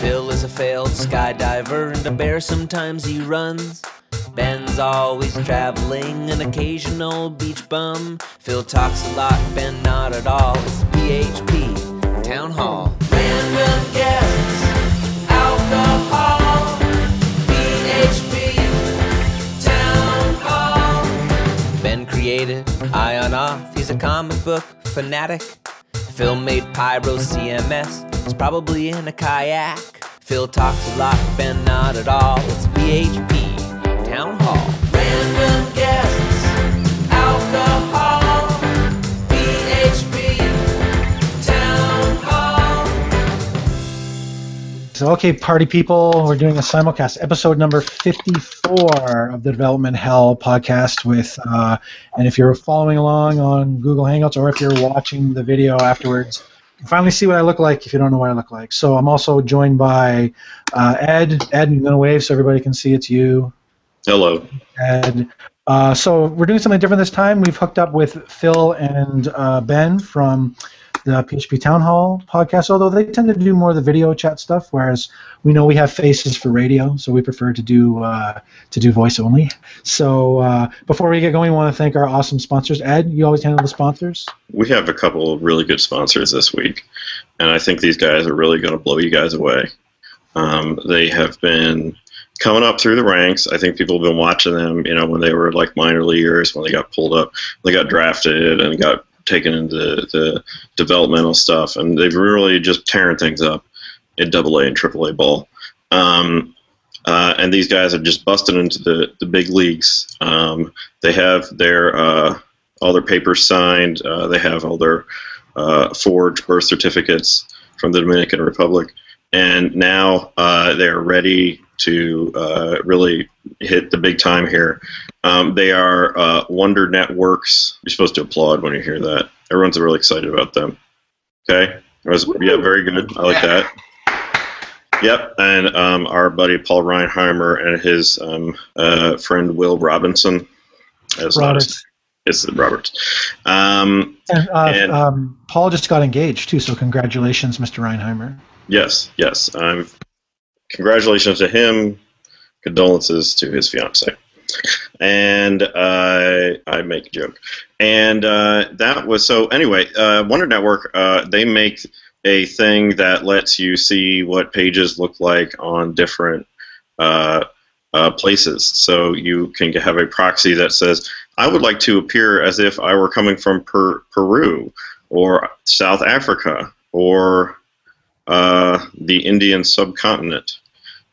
Phil is a failed skydiver, and a bear sometimes he runs. Ben's always traveling, an occasional beach bum. Phil talks a lot, Ben not at all. It's PHP Town Hall. Random guests, alcohol. PHP Town Hall. Ben created Ion Auth, he's a comic book fanatic. Phil made Pyro CMS, he's probably in a kayak. Phil talks a lot, Ben not at all. It's PHP Town Hall. Random guests, alcohol. So, okay, party people, we're doing a simulcast, episode number 54 of the Development Hell podcast. With, uh, and if you're following along on Google Hangouts or if you're watching the video afterwards, you can finally see what I look like if you don't know what I look like. So, I'm also joined by uh, Ed. Ed, you're going to wave so everybody can see it's you. Hello. Ed. Uh, so, we're doing something different this time. We've hooked up with Phil and uh, Ben from the PHP Town Hall podcast, although they tend to do more of the video chat stuff, whereas we know we have faces for radio, so we prefer to do uh, to do voice only. So uh, before we get going, we want to thank our awesome sponsors. Ed, you always handle the sponsors. We have a couple of really good sponsors this week, and I think these guys are really going to blow you guys away. Um, they have been coming up through the ranks. I think people have been watching them, you know, when they were like minor leaguers, when they got pulled up, they got drafted and got taken into the developmental stuff, and they've really just tearing things up in Double A and Triple A ball. Um, uh, and these guys are just busted into the, the big leagues. Um, they have their uh, all their papers signed. Uh, they have all their uh, forged birth certificates from the Dominican Republic, and now uh, they are ready to uh, really hit the big time here. Um, they are uh, Wonder Networks. You're supposed to applaud when you hear that. Everyone's really excited about them. Okay, it was, yeah, very good. I like that. Yep, and um, our buddy Paul Reinheimer and his um, uh, friend Will Robinson. As Roberts. It's Roberts. Um, And, uh, And- um, Paul just got engaged too, so congratulations, Mr. Reinheimer. yes, yes. Um, congratulations to him. Condolences to his fiance. And uh, I make a joke. And uh, that was so. Anyway, uh, Wonder Network. Uh, they make a thing that lets you see what pages look like on different uh, places. So you can have a proxy that says, "I would like to appear as if I were coming from per- Peru or South Africa or uh, the Indian subcontinent,"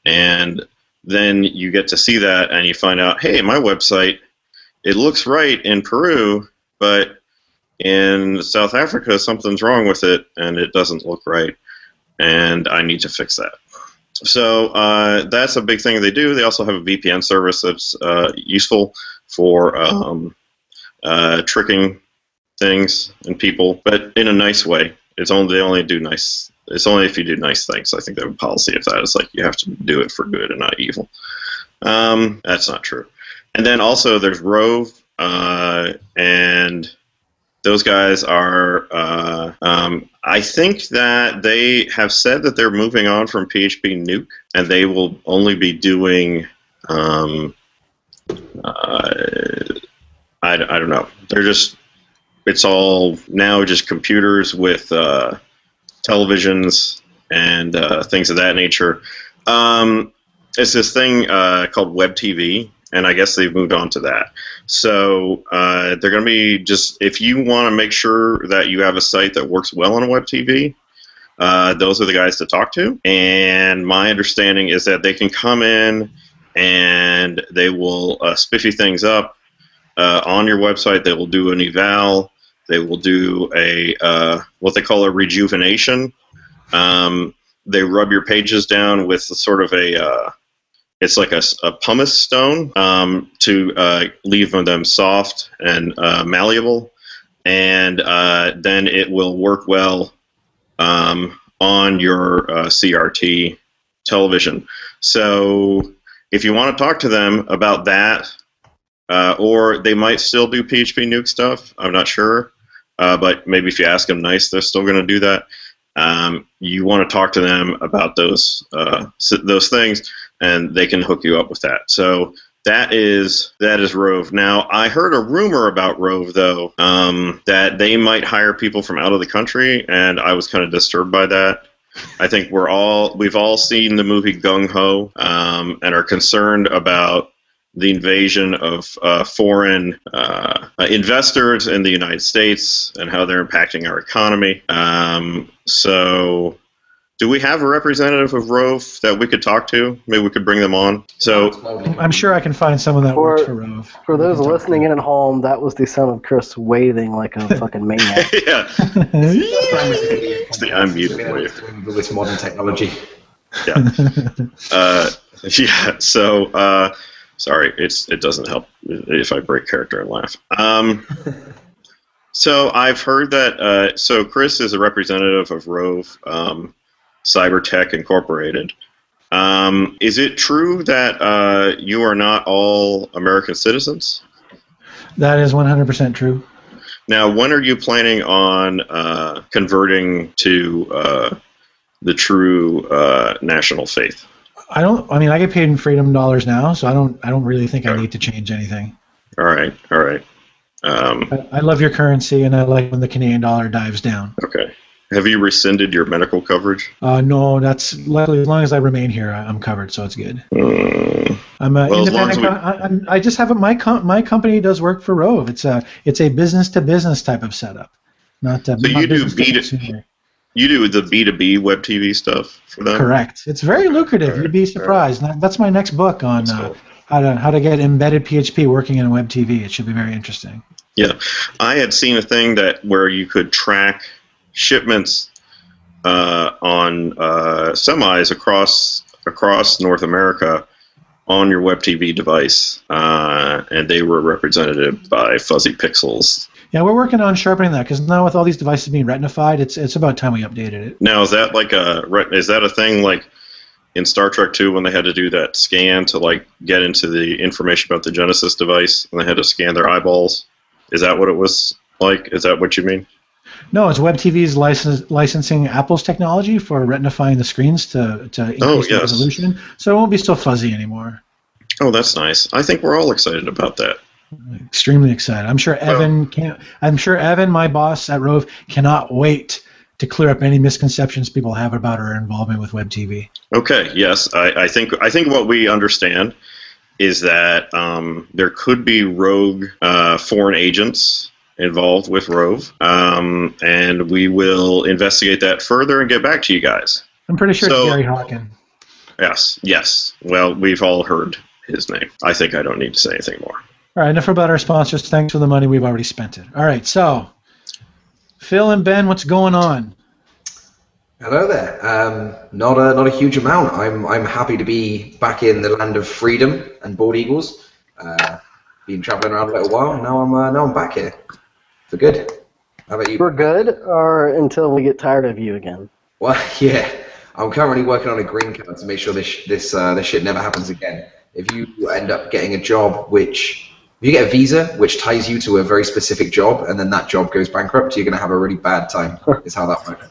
and then you get to see that, and you find out, "Hey, my website, it looks right in Peru, but." in South Africa, something's wrong with it and it doesn't look right, and I need to fix that. So uh, that's a big thing they do. They also have a VPN service that's uh, useful for um, uh, tricking things and people, but in a nice way. It's only they only do nice. It's only if you do nice things. I think they have a policy of that. It's like you have to do it for good and not evil. Um, that's not true. And then also there's Roave, uh, and those guys are. Uh, um, I think that they have said that they're moving on from PHP Nuke, and they will only be doing. Um, uh, I, I don't know. They're just. It's all now just computers with uh, televisions and uh, things of that nature. Um, it's this thing uh, called Web TV, and I guess they've moved on to that. So uh, they're going to be just if you want to make sure that you have a site that works well on web TV, uh, those are the guys to talk to. And my understanding is that they can come in and they will uh, spiffy things up uh, on your website. They will do an eval. They will do a uh, what they call a rejuvenation. Um, they rub your pages down with sort of a uh, it's like a, a pumice stone um, to uh, leave them soft and uh, malleable, and uh, then it will work well um, on your uh, CRT television. So if you want to talk to them about that, uh, or they might still do PHP Nuke stuff, I'm not sure, uh, but maybe if you ask them nice, they're still going to do that. um, you want to talk to them about those uh, those things, and they can hook you up with that. So that is that is Roave. Now I heard a rumor about Roave though um, that they might hire people from out of the country, and I was kind of disturbed by that. I think we're all we've all seen the movie Gung Ho um, and are concerned about the invasion of uh, foreign uh, uh, investors in the United States and how they're impacting our economy. Um, so, do we have a representative of Roave that we could talk to? Maybe we could bring them on. So, I'm sure I can find someone that For- works for Roave. For those We can talk listening in at home, that was the sound of Chris waving like a fucking maniac. yeah, to them. See, I'm muted for you. With this modern technology. yeah. Uh, yeah. So, uh, sorry, it's it doesn't help if I break character and laugh. Um, so I've heard that. Uh, so Chris is a representative of Roave um, Cybertech Incorporated. Um, is it true that uh, you are not all American citizens? that is 100% true. Now, when are you planning on uh, converting to uh, the true uh, national faith? I don't. I mean, I get paid in freedom dollars now, so I don't. I don't really think I need to change anything. All right, all right. Um, I, I love your currency, and I like when the Canadian dollar dives down. okay. Have you rescinded your medical coverage? Uh, no, that's luckily as long as I remain here, I- I'm covered, so it's good. Mm, I'm a Well, as independent. as we- I, I'm- just have a, my com- my company does work for Roave. It's a it's a business to business type of setup, not a, So not you do B2 consumer. You do the B two B web TV stuff for them. Correct. It's very lucrative. Alright, You'd be surprised. That- That's my next book on That's uh, how to how to get embedded PHP working in web TV. It should be very interesting. Yeah. I had seen a thing that where you could track shipments uh, on uh, semis across across North America on your web TV device, uh, and they were represented by fuzzy pixels. Yeah, we're working on sharpening that because now with all these devices being retinified, it's it's about time we updated it. Now, is that like a is that a thing like in Star Trek Two when they had to do that scan to like get into the information about the Genesis device and they had to scan their eyeballs? Is that what it was like? Is that what you mean? No, it's Web TV's license, licensing Apple's technology for retinifying the screens to to oh, increase Oh, the resolution, so it won't be so fuzzy anymore. Oh, that's nice. I think we're all excited about that. Extremely excited. I'm sure Evan can. I'm sure Evan, my boss at Roave, cannot wait to clear up any misconceptions people have about our involvement with Web TV. Okay, yes, I, I think I think what we understand is that um, there could be rogue uh, foreign agents involved with Roave, um, and we will investigate that further and get back to you guys. I'm pretty sure So- it's Gary Hockin. Yes, yes. Well, we've all heard his name. I think I don't need to say anything more. All right, enough about our sponsors. Thanks for the money. We've already spent it. All right, so Phil and Ben, what's going on? Hello there. Um, not a not a huge amount. I'm I'm happy to be back in the land of freedom and bald eagles. Uh, been traveling around a little while. Now I'm uh, now I'm back here for good. How about you? We're good, or until we get tired of you again. Well, yeah. I'm currently working on a green card to make sure this this uh, this shit never happens again. If you end up getting a job which if you get a visa which ties you to a very specific job and then that job goes bankrupt, you're gonna have a really bad time. is how that works.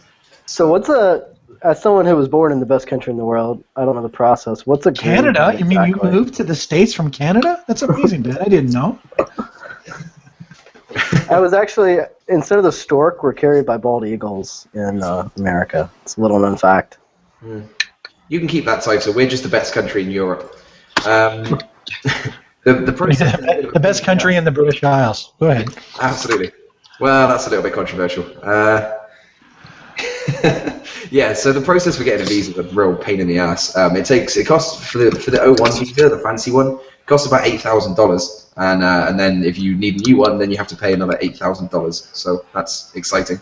So what's a as someone who was born in the best country in the world, I don't know the process. What's a green Canada? You mean you moved to the states from Canada? That's amazing, Ben. I didn't know. I was actually instead of the stork, we're carried by bald eagles in uh, America. It's a little known fact. You can keep that title. We're just the best country in Europe. Um, the the process. the best country in the British Isles. Go ahead. Absolutely. Well, that's a little bit controversial. Uh, yeah, so the process for getting a visa is a real pain in the ass. Um, it takes it costs for the for the O1 visa, the fancy one, it costs about eight thousand dollars, and uh, and then if you need a new one, then you have to pay another eight thousand dollars. So that's exciting.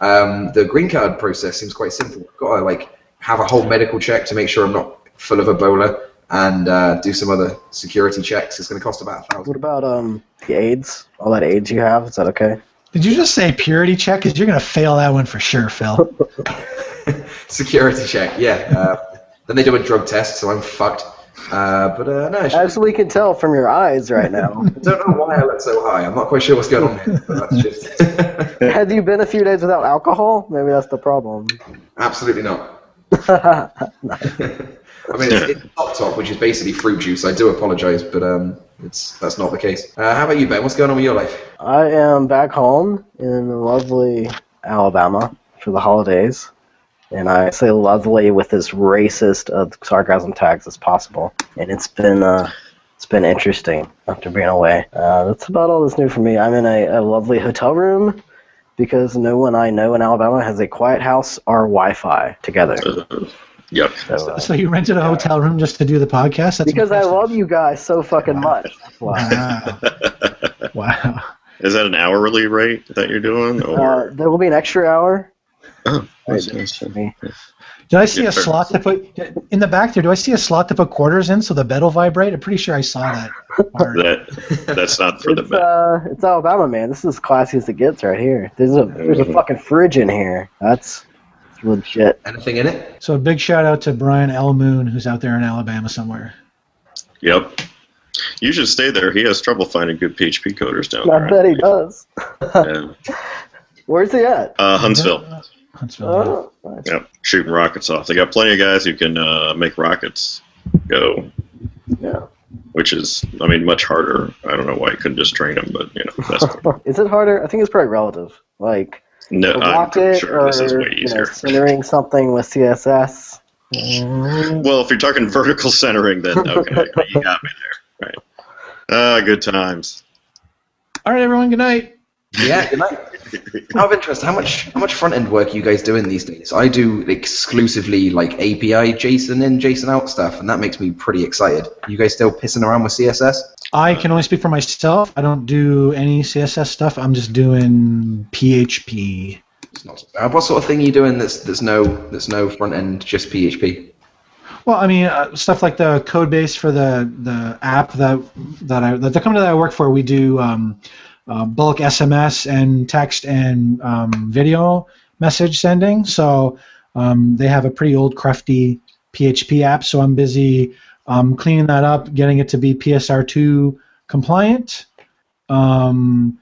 Um, the green card process seems quite simple. I've got to like have a whole medical check to make sure I'm not full of Ebola, and uh, do some other security checks. It's going to cost about a What about um the AIDS? All that AIDS you have, is that okay? Did you just say purity check? Because you're going to fail that one for sure, Phil. Security check, yeah. Uh, then they do a drug test, so I'm fucked. Uh, but uh, no, it's As we can tell from your eyes right now. I don't know why I look so high. I'm not quite sure what's going on here. But that's just Had you been a few days without alcohol? Maybe that's the problem. absolutely not. I mean, it's, it's top top, which is basically fruit juice. I do apologise, but um, it's that's not the case. Uh, how about you, Ben? What's going on with your life? I am back home in lovely Alabama for the holidays. And I say lovely with as racist of sarcasm tags as possible. And it's been uh, it's been interesting after being away. Uh, that's about all that's new for me. I'm in a, a lovely hotel room because no one I know in Alabama has a quiet house or Wi-Fi together. Uh, yep. So, uh, So you rented a hotel room just to do the podcast? That's because I love you guys so fucking much. Wow. wow. Is that an hourly rate that you're doing, Uh, or there will be an extra hour. oh, that's Right, nice. me. Did I see Yeah, a fair. slot to put in the back there? Do I see a slot to put quarters in so the bed will vibrate? I'm pretty sure I saw that. part. that that's not for the It's bed. uh, it's Alabama, man. This is as classy as it gets right here. There's a there's a fucking fridge in here. That's, that's legit. Anything in it? So a big shout out to Brian L. Moon, who's out there in Alabama somewhere. Yep. You should stay there. He has trouble finding good PHP coders down I there. I bet he does. Yeah. Where's he at? Uh, Huntsville. Huntsville. Oh, nice. Yep. Shooting rockets off. They got plenty of guys who can uh, make rockets go, yeah. which is, I mean, much harder. I don't know why you couldn't just train them, but you know, that's Is it harder? I think it's probably relative. Like no. a I'm rocket sure or this is way you know, centering something with CSS. Well, if you're talking vertical centering, then okay, you got me there. Right. Ah, good times. All right, everyone. Good night. Yeah, good night. Out of interest, how much how much front end work are you guys doing these days? I do exclusively like API JSON in, JSON out stuff, and that makes me pretty excited. You guys still pissing around with CSS? I can only speak for myself. I don't do any CSS stuff. I'm just doing PHP. It's not. Uh, what sort of thing are you doing that's that's no that's no front end, just PHP? Well, I mean, uh, stuff like the code base for the the app that that I that the company that I work for, we do um, uh, bulk SMS and text and um, video message sending. So um, they have a pretty old, crufty PHP app. So I'm busy um, cleaning that up, getting it to be PSR2 compliant. Um,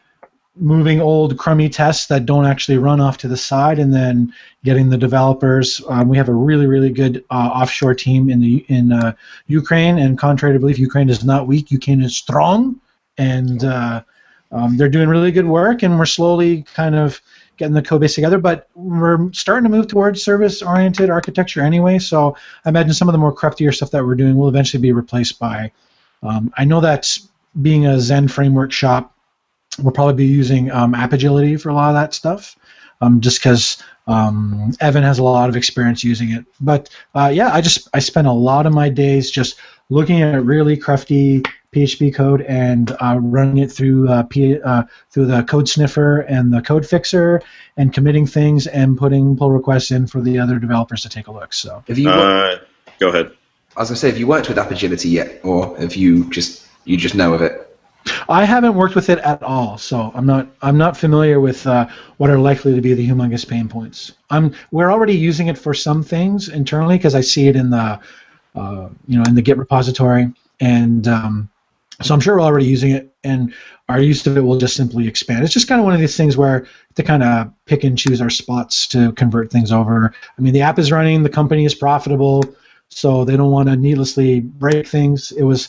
moving old crummy tests that don't actually run off to the side and then getting the developers um, we have a really really good uh, offshore team in the in uh, ukraine. And contrary to belief ukraine is not weak. Ukraine is strong. And uh, um, they're doing really good work. And we're slowly kind of getting the code base together but we're starting to move towards service oriented architecture anyway so i imagine some of the more cruftier stuff that we're doing will eventually be replaced by um, i know that being a Zend framework shop we'll probably be using um, Apigility for a lot of that stuff, um, just because um, Evan has a lot of experience using it. But uh, yeah, I just I spend a lot of my days just looking at really crufty PHP code and uh, running it through uh, P, uh, through the code sniffer and the code fixer and committing things and putting pull requests in for the other developers to take a look. So if you? worked, Uh, go ahead. As I was gonna say, have you worked with Apigility yet, or have you just you just know of it? I haven't worked with it at all, so I'm not I'm not familiar with uh, what are likely to be the humongous pain points. I'm we're already using it for some things internally because I see it in the uh, you know in the Git repository, and um, so I'm sure we're already using it, and our use of it will just simply expand. It's just kind of one of these things where to kind of pick and choose our spots to convert things over. I mean, the app is running, the company is profitable, so they don't want to needlessly break things. It was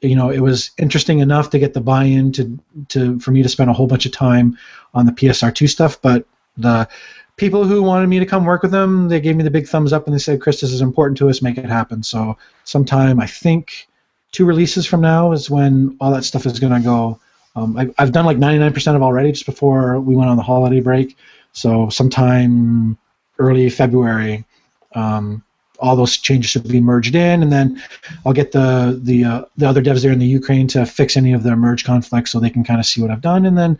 you know it was interesting enough to get the buy-in to to for me to spend a whole bunch of time on the PSR2 stuff but the people who wanted me to come work with them they gave me the big thumbs up and they said Chris this is important to us make it happen so sometime I think two releases from now is when all that stuff is going to go um, I, I've done like 99% of already just before we went on the holiday break so sometime early February um, all those changes should be merged in, and then I'll get the the uh, the other devs there in the Ukraine to fix any of their merge conflicts so they can kind of see what I've done, and then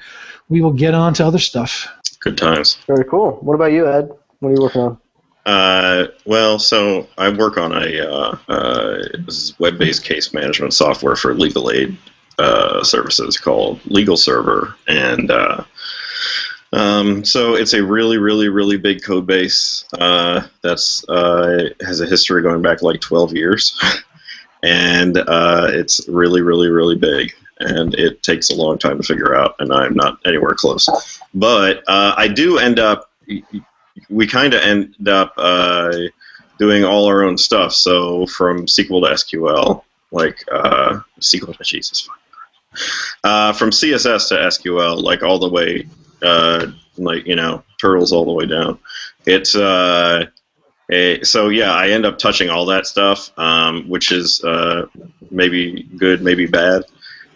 we will get on to other stuff. Good times. Very cool. What about you, Ed? What are you working on? Uh, well, so I work on a uh, uh, web-based case management software for legal aid uh, services called Legal Server, and uh, um, so it's a really, really, really big code base uh, that's has a history going back like 12 years, and it's really, really, really big. And it takes a long time to figure out, and I'm not anywhere close. But I do end up, we kind of end up uh, doing all our own stuff. So from SQL to SQL, like uh, SQL to Jesus, uh, from CSS to SQL, like all the way, uh, like you know, turtles all the way down. It's uh, a, so yeah, I end up touching all that stuff, um, which is uh, maybe good, maybe bad.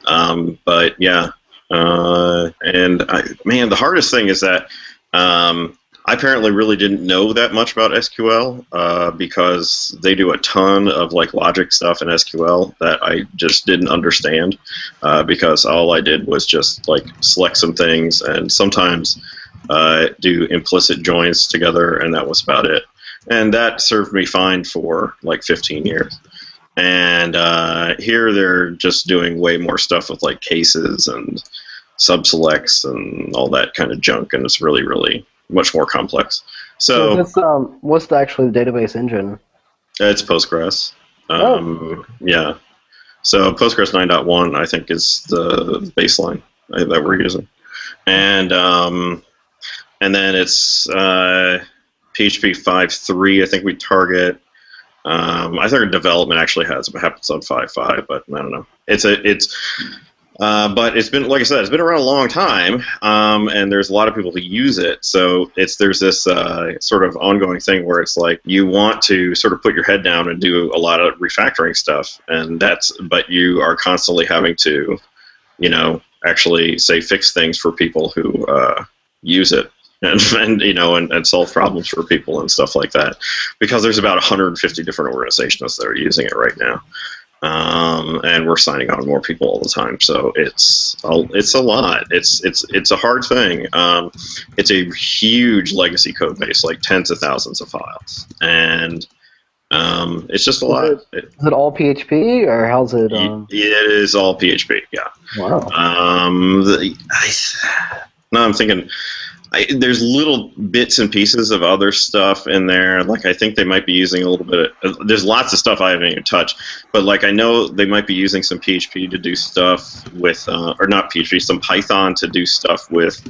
Um, but yeah, and I, man, the hardest thing is that um, I apparently really didn't know that much about SQL uh, because they do a ton of like logic stuff in SQL that I just didn't understand uh, because all I did was just like select some things and sometimes uh, do implicit joins together, and that was about it and that served me fine for like 15 years. And uh, here they're just doing way more stuff with like cases and subselects and all that kind of junk, and it's really, really much more complex. So, this, um, what's the, actually the database engine? It's Postgres. Um, oh. Yeah. So Postgres 9.1, I think, is the baseline that we're using, and um, and then it's uh, PHP 5.3, I think we target. Um, I think our development actually has happens on 5.5, but I don't know. It's a it's. Uh, but it's been, like I said, it's been around a long time, um, and there's a lot of people who use it. So it's there's this uh, sort of ongoing thing where it's like you want to sort of put your head down and do a lot of refactoring stuff, and that's but you are constantly having to, you know, actually say fix things for people who uh, use it and, and you know and, and solve problems for people and stuff like that because there's about 150 different organizations that are using it right now um, and we're signing on more people all the time so it's a, it's a lot it's it's it's a hard thing um, it's a huge legacy code base like tens of thousands of files and um, it's just a lot. Is it, is it all PHP or how's it? Um... It is all PHP. Yeah. Wow. Um, the, I, no, I'm thinking I, there's little bits and pieces of other stuff in there. Like I think they might be using a little bit. Of, there's lots of stuff I haven't even touched, but like I know they might be using some PHP to do stuff with, uh, or not PHP, some Python to do stuff with,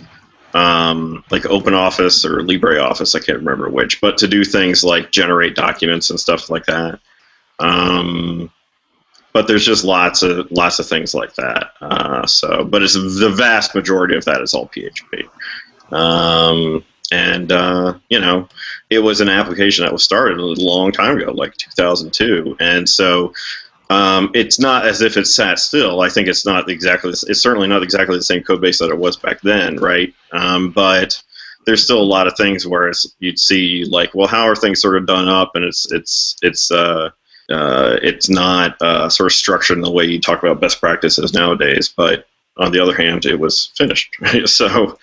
um, like OpenOffice or LibreOffice. I can't remember which, but to do things like generate documents and stuff like that. Um, but there's just lots of lots of things like that. Uh, so, but it's the vast majority of that is all PHP. Um, and uh, you know, it was an application that was started a long time ago, like 2002, and so. Um, it's not as if it sat still. I think it's not exactly. It's certainly not exactly the same code base that it was back then, right? Um, but there's still a lot of things where you'd see like, well, how are things sort of done up, and it's it's it's uh, uh, it's not uh, sort of structured in the way you talk about best practices nowadays. But on the other hand, it was finished. so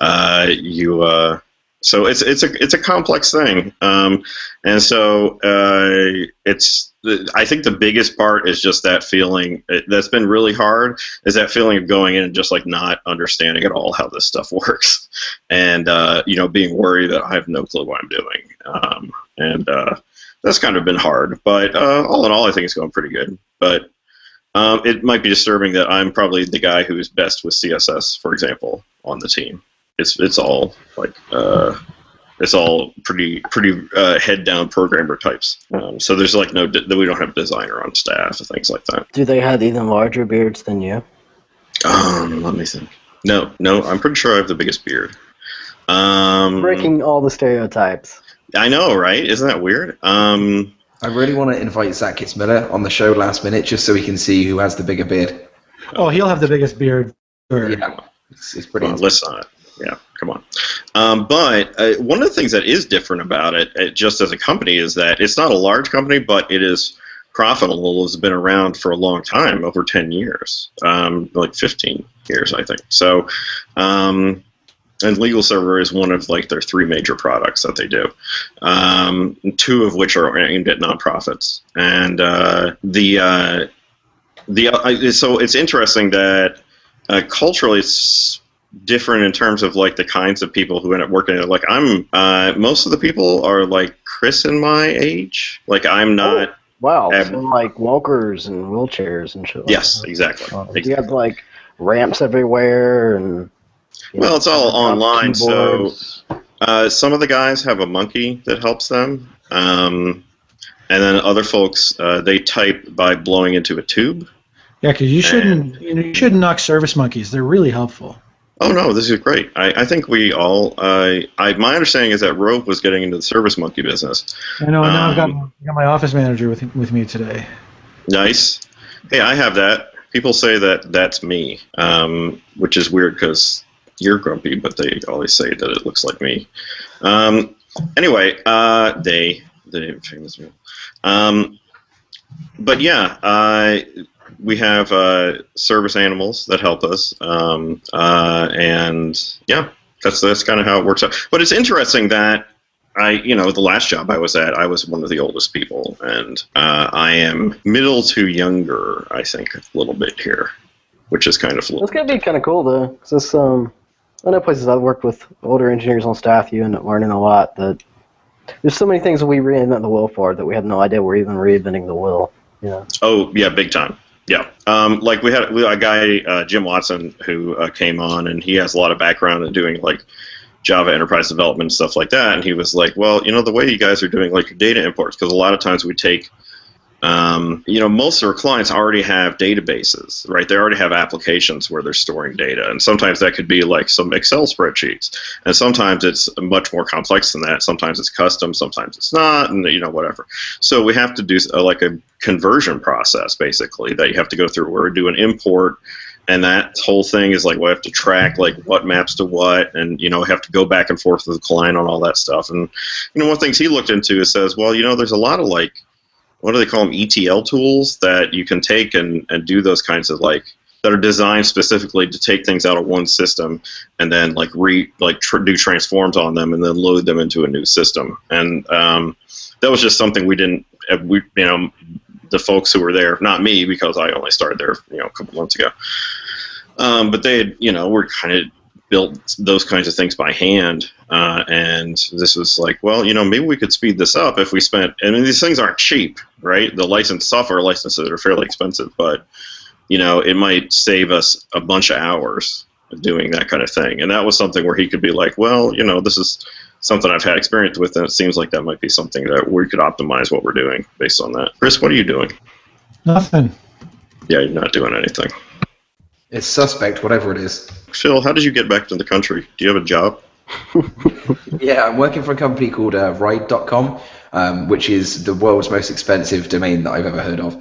uh, you uh, so it's it's a it's a complex thing, um, and so uh, it's I think the biggest part is just that feeling that's been really hard is that feeling of going in and just like not understanding at all how this stuff works, and uh, you know being worried that I have no clue what I'm doing, um, and uh, that's kind of been hard. But uh, all in all, I think it's going pretty good. But um, it might be disturbing that I'm probably the guy who's best with CSS, for example, on the team. It's it's all like uh, it's all pretty pretty uh, head down programmer types. Um, so there's like no that we don't have designer on staff and things like that. Do they have even larger beards than you? Um, let me think. No, no, I'm pretty sure I have the biggest beard. Um, Breaking all the stereotypes. I know, right? Isn't that weird? Um, I really want to invite Zack Kitzmiller on the show last minute just so we can see who has the bigger beard. Oh, he'll have the biggest beard. Sure. Yeah, it's, it's pretty. Well, listen, yeah, come on. Um, but uh, one of the things that is different about it, it, just as a company, is that it's not a large company, but it is profitable. It's been around for a long time, over ten years, um, like fifteen years, I think. So, um, and legal server is one of like their three major products that they do. Um, two of which are aimed at nonprofits, and uh, the uh, the uh, so it's interesting that uh, culturally it's different in terms of like the kinds of people who end up working. Like I'm, uh, most of the people are like Chris and my age. Like I'm not. Wow, Um, so like walkers and wheelchairs and shit. like Yes, exactly. Uh, You have like ramps everywhere and. Well, it's all online, so- Uh, some of the guys have a monkey that helps them, um, and then other folks uh, they type by blowing into a tube. Yeah, because you shouldn't you, know, you shouldn't knock service monkeys. They're really helpful. Oh no, this is great. I, I think we all. Uh, I my understanding is that Rope was getting into the service monkey business. I know. And now I've got, Um, got my office manager with with me today. Nice. Hey, I have that. People say that that's me, um, which is weird because you're grumpy, but they always say that it looks like me. Um, anyway, uh, they, the famous me. Um, but yeah, uh, we have uh, service animals that help us, um, uh, and yeah, that's that's kind of how it works out. But it's interesting that I, you know, the last job I was at, I was one of the oldest people, and uh, I am middle to younger, I think, a little bit here, which is kind of It's gonna be kind of cool though, 'cause this um, I know places I've worked with older engineers on staff. You end up learning a lot. That there's so many things that we reinvent the wheel for that we had no idea we're even reinventing the wheel. Know. Oh yeah, big time. Yeah, um, like we had we had a guy, uh, Jim Watson, who uh, came on, and he has a lot of background in doing like Java enterprise development and stuff like that. And he was like, "Well, you know, the way you guys are doing like your data imports, because a lot of times we take, um, you know, most of our clients already have databases, right? They already have applications where they're storing data, and sometimes that could be like some Excel spreadsheets, and sometimes it's much more complex than that. Sometimes it's custom, sometimes it's not, and you know, whatever. So we have to do uh, like a conversion process basically that you have to go through where we do an import and that whole thing is like we have to track like what maps to what and you know have to go back and forth with the client on all that stuff and you know one of the things he looked into is says well you know there's a lot of like what do they call them etl tools that you can take and, and do those kinds of like that are designed specifically to take things out of one system and then like re like tr- do transforms on them and then load them into a new system. And um, that was just something we didn't uh, we you know the folks who were there not me because i only started there you know a couple months ago. Um, but they had you know were kind of built those kinds of things by hand uh, and this was like well you know maybe we could speed this up if we spent i mean these things aren't cheap right the licensed software licenses are fairly expensive but you know it might save us a bunch of hours doing that kind of thing and that was something where he could be like well you know this is something I've had experience with, and it seems like that might be something that we could optimize what we're doing based on that. Chris, what are you doing? Nothing. Yeah, you're not doing anything. It's suspect, whatever it is. Phil, how did you get back to the country? Do you have a job? Yeah, I'm working for a company called uh, Ride.com, um, which is the world's most expensive domain that I've ever heard of.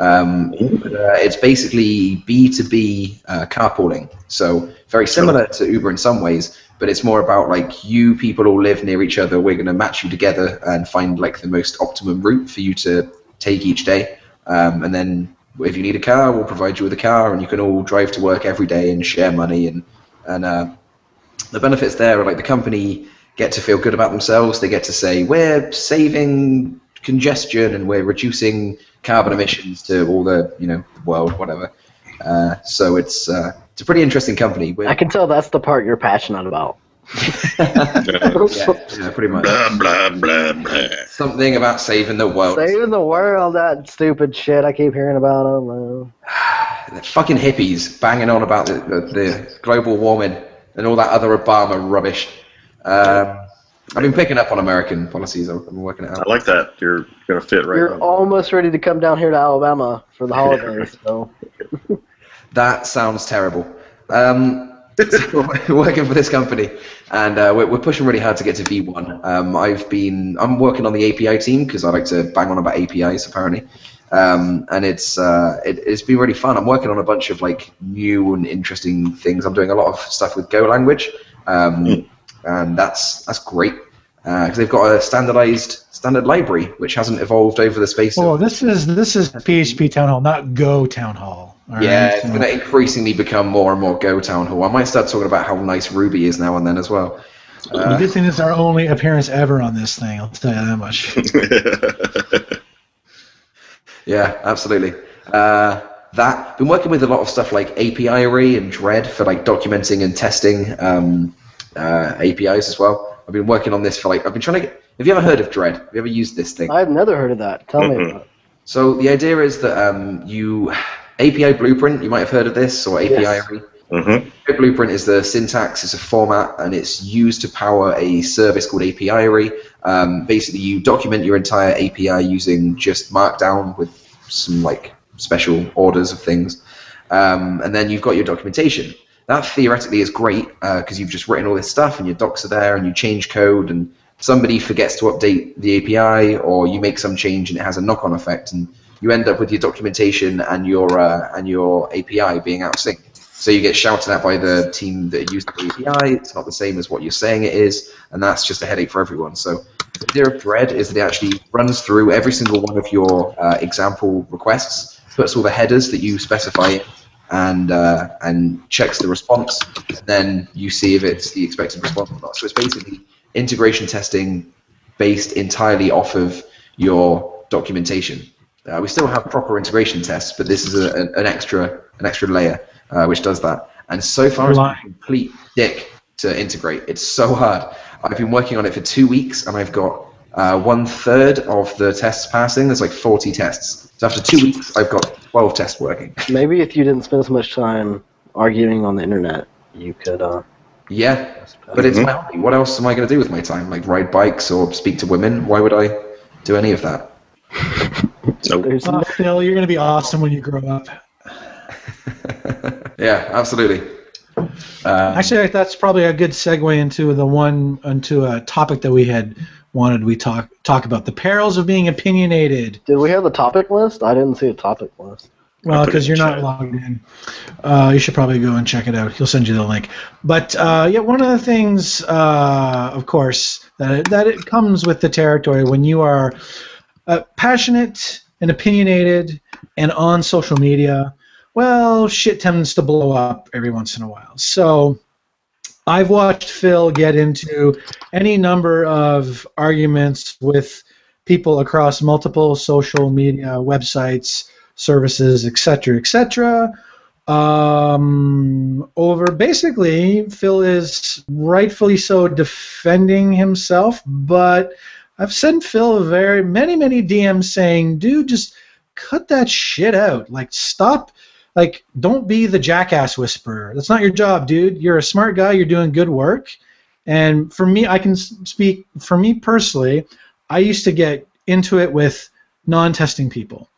Um, but, uh, it's basically B2B uh, carpooling. So very similar to Uber in some ways, but it's more about like you people all live near each other. We're going to match you together and find like the most optimum route for you to take each day. Um, and then if you need a car, we'll provide you with a car, and you can all drive to work every day and share money. And and uh, the benefits there are like the company get to feel good about themselves. They get to say we're saving congestion and we're reducing carbon emissions to all the you know world, whatever. Uh, so it's uh, it's a pretty interesting company. We're- I can tell that's the part you're passionate about. Yeah, yeah, pretty much. blah blah blah blah. Something about saving the world. Saving the world, that stupid shit I keep hearing about. I. The fucking hippies banging on about the, the, the global warming and all that other Obama rubbish. Um, I've been picking up on American policies. I've been working it out. I like that. You're gonna fit right. You're on. almost ready to come down here to Alabama for the holidays, so That sounds terrible. Um, so we're working for this company, and uh, we're, we're pushing really hard to get to V1. Um, I've been I'm working on the API team because I like to bang on about APIs apparently, um, and it's uh, it, it's been really fun. I'm working on a bunch of like new and interesting things. I'm doing a lot of stuff with Go language, um, and that's that's great because they've got a standardized standard library which hasn't evolved over the space. of Oh, this is this is PHP Town Hall, not Go Town Hall. all Yeah, right? it's going to increasingly become more and more Go Town Hall. I might start talking about how nice Ruby is now and then as well. the good thing is our only appearance ever on this thing. I'll tell you that much. Yeah, absolutely. Uh, that been working with a lot of stuff like Apiary and Dredd for like documenting and testing um, uh, APIs as well. I've been working on this for like I've been trying to. Get, have you ever heard of Dredd? Have you ever used this thing? I've never heard of that. Tell me about it. So the idea is that um, you API Blueprint. You might have heard of this or API. Yes. Hmm API Blueprint is the syntax, it's a format, and it's used to power a service called APIary. Um, basically, you document your entire API using just Markdown with some like special orders of things, um, and then you've got your documentation. That theoretically is great because you've just written all this stuff, and your docs are there, and you change code, and somebody forgets to update the API, or you make some change and it has a knock-on effect, and you end up with your documentation and your uh, and your API being out of sync. So you get shouted at by the team that used the API. It's not the same as what you're saying it is, and that's just a headache for everyone. So the idea of Dredd is that it actually runs through every single one of your uh, example requests, puts all the headers that you specify and uh, and checks the response. Then you see if it's the expected response or not. So it's basically integration testing based entirely off of your documentation. Uh, we still have proper integration tests, but this is a, an, extra an extra layer uh, which does that. And so far, it's been a complete dick to integrate. It's so hard. I've been working on it for two weeks, and I've got uh, one third of the tests passing. There's like 40 tests. So after two weeks, I've got 12 tests working. Maybe if you didn't spend so much time arguing on the internet, you could. Uh, Yeah, but it's my hobby. What else am I going to do with my time? Like ride bikes or speak to women? Why would I do any of that? Nope. there's Oh, Phil, you're gonna be awesome when you grow up. yeah, absolutely. Um, Actually, that's probably a good segue into the one into a topic that we had wanted we talk talk about the perils of being opinionated. did we have a topic list? I didn't see a topic list. Well, because you're not logged in, uh, you should probably go and check it out. He'll send you the link. But uh, yeah, one of the things, uh, of course, that that it comes with the territory when you are uh, passionate and opinionated and on social media. Well, shit tends to blow up every once in a while. So. I've watched Phil get into any number of arguments with people across multiple social media websites, services, etc., etc. Um, over basically, Phil is rightfully so defending himself, but I've sent Phil very many, many DMs saying, "Dude, just cut that shit out. Like, stop." Like, don't be the jackass whisperer. That's not your job, dude. You're a smart guy. You're doing good work. And for me, I can speak for me personally. I used to get into it with non-testing people,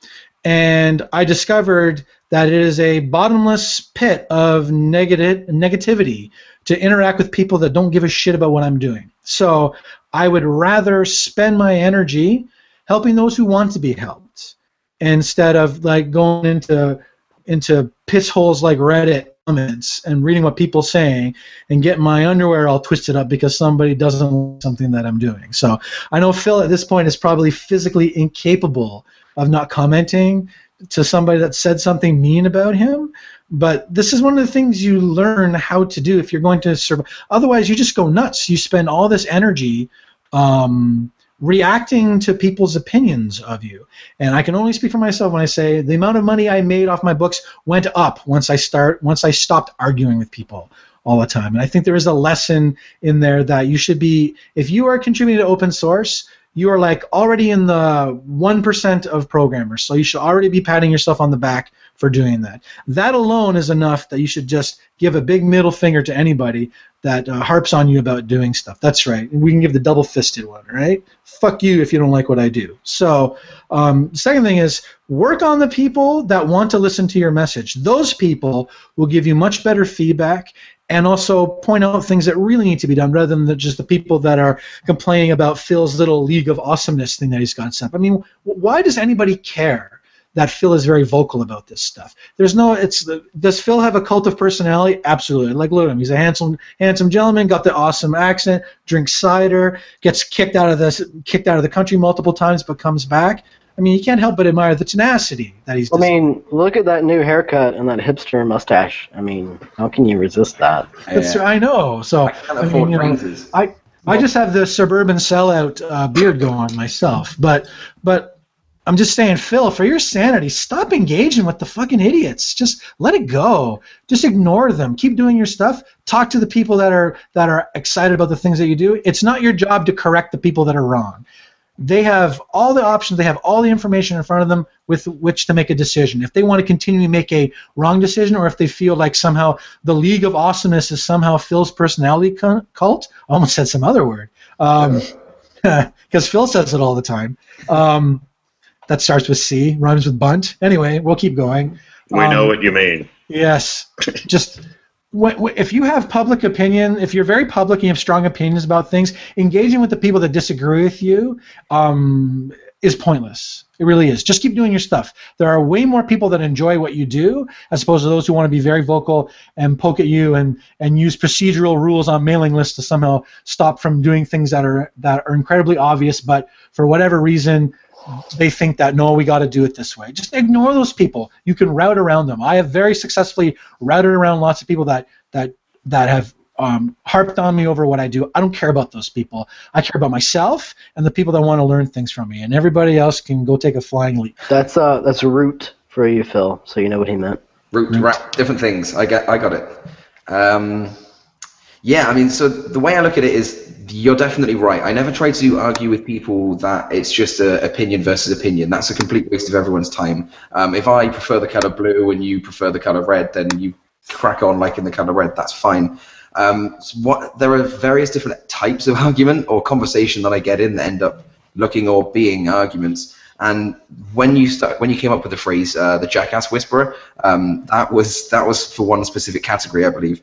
and I discovered that it is a bottomless pit of negative negativity to interact with people that don't give a shit about what I'm doing. So I would rather spend my energy helping those who want to be helped instead of like going into into piss holes like Reddit comments and reading what people saying and get my underwear all twisted up because somebody doesn't like something that I'm doing. So I know Phil at this point is probably physically incapable of not commenting to somebody that said something mean about him. But this is one of the things you learn how to do if you're going to survive. Otherwise, you just go nuts. You spend all this energy um, reacting to people's opinions of you. And I can only speak for myself when I say the amount of money I made off my books went up once I start once I stopped arguing with people all the time. And I think there is a lesson in there that you should be if you are contributing to open source, you are like already in the 1% of programmers. So you should already be patting yourself on the back for doing that. That alone is enough that you should just give a big middle finger to anybody that uh, harps on you about doing stuff. That's right. We can give the double fisted one, right? Fuck you if you don't like what I do. So, um, second thing is work on the people that want to listen to your message. Those people will give you much better feedback and also point out things that really need to be done rather than just the people that are complaining about Phil's little League of Awesomeness thing that he's got set up. I mean, why does anybody care? That Phil is very vocal about this stuff. There's no. It's. Does Phil have a cult of personality? Absolutely. Like look at him. He's a handsome, handsome gentleman. Got the awesome accent. Drinks cider. Gets kicked out of the kicked out of the country multiple times, but comes back. I mean, you can't help but admire the tenacity that he's. I mean, look at that new haircut and that hipster mustache. I mean, how can you resist that? That's- yeah. I know. So I I mean, you know. I I just have the suburban sellout uh, beard going myself, but but I'm just saying, Phil, for your sanity, stop engaging with the fucking idiots. Just let it go. Just ignore them. Keep doing your stuff. Talk to the people that are that are excited about the things that you do. It's not your job to correct the people that are wrong. they have all the options, they have all the information in front of them with which to make a decision. If they want to continue to make a wrong decision, or if they feel like somehow the League of Awesomeness is somehow Phil's personality cult, I almost said some other word, because um, Phil says it all the time. Um, that starts with C, rhymes with bunt. Anyway, we'll keep going. We um, know what you mean. Yes, just if you have public opinion, if you're very public and you have strong opinions about things, engaging with the people that disagree with you um, is pointless. It really is. Just keep doing your stuff. There are way more people that enjoy what you do as opposed to those who want to be very vocal and poke at you and, and use procedural rules on mailing lists to somehow stop from doing things that are that are incredibly obvious, but for whatever reason they think that no, we got to do it this way. Just ignore those people. You can route around them. I have very successfully routed around lots of people that that that have um, harped on me over what I do. I don't care about those people. I care about myself and the people that want to learn things from me. And everybody else can go take a flying leap. That's uh that's a root for you, Phil. So you know what he meant. Root, right? Different things. I get. I got it. Um, yeah, I mean, so the way I look at it is you're definitely right. I never try to argue with people that it's just a opinion versus opinion. That's a complete waste of everyone's time. Um, if I prefer the color blue and you prefer the color red, then you crack on like in the color red. That's fine. Um, so what there are various different types of argument or conversation that I get in that end up looking or being arguments. And when you start, when you came up with the phrase uh, "the jackass whisperer," um, that was that was for one specific category, I believe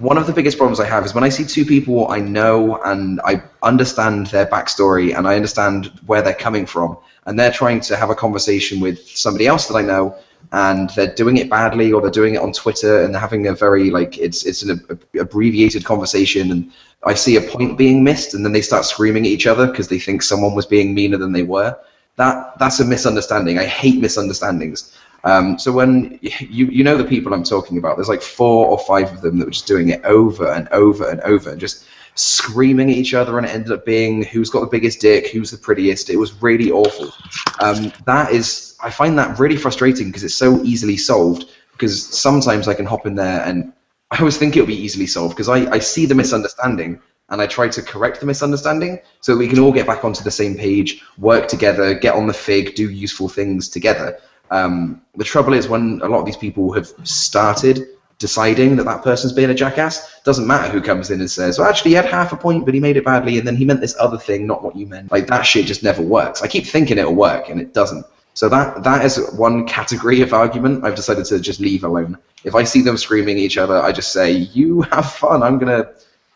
one of the biggest problems I have is when I see two people I know and I understand their backstory and I understand where they're coming from, and they're trying to have a conversation with somebody else that I know, and they're doing it badly or they're doing it on Twitter and they're having a very like it's it's an abbreviated conversation, and I see a point being missed, and then they start screaming at each other because they think someone was being meaner than they were. That that's a misunderstanding. I hate misunderstandings. Um, so when you you know the people I'm talking about, there's like four or five of them that were just doing it over and over and over and just screaming at each other, and it ended up being who's got the biggest dick, who's the prettiest. It was really awful. Um, that is, I find that really frustrating because it's so easily solved. Because sometimes I can hop in there and I always think it'll be easily solved because I, I see the misunderstanding and I try to correct the misunderstanding so we can all get back onto the same page, work together, get on the fig, do useful things together. Um, the trouble is when a lot of these people have started deciding that that person's being a jackass, doesn't matter who comes in and says, well, actually, he had half a point, but he made it badly, and then he meant this other thing, not what you meant. Like, that shit just never works. I keep thinking it'll work, and it doesn't. So that that is one category of argument I've decided to just leave alone. If I see them screaming at each other, I just say, you have fun. I'm going to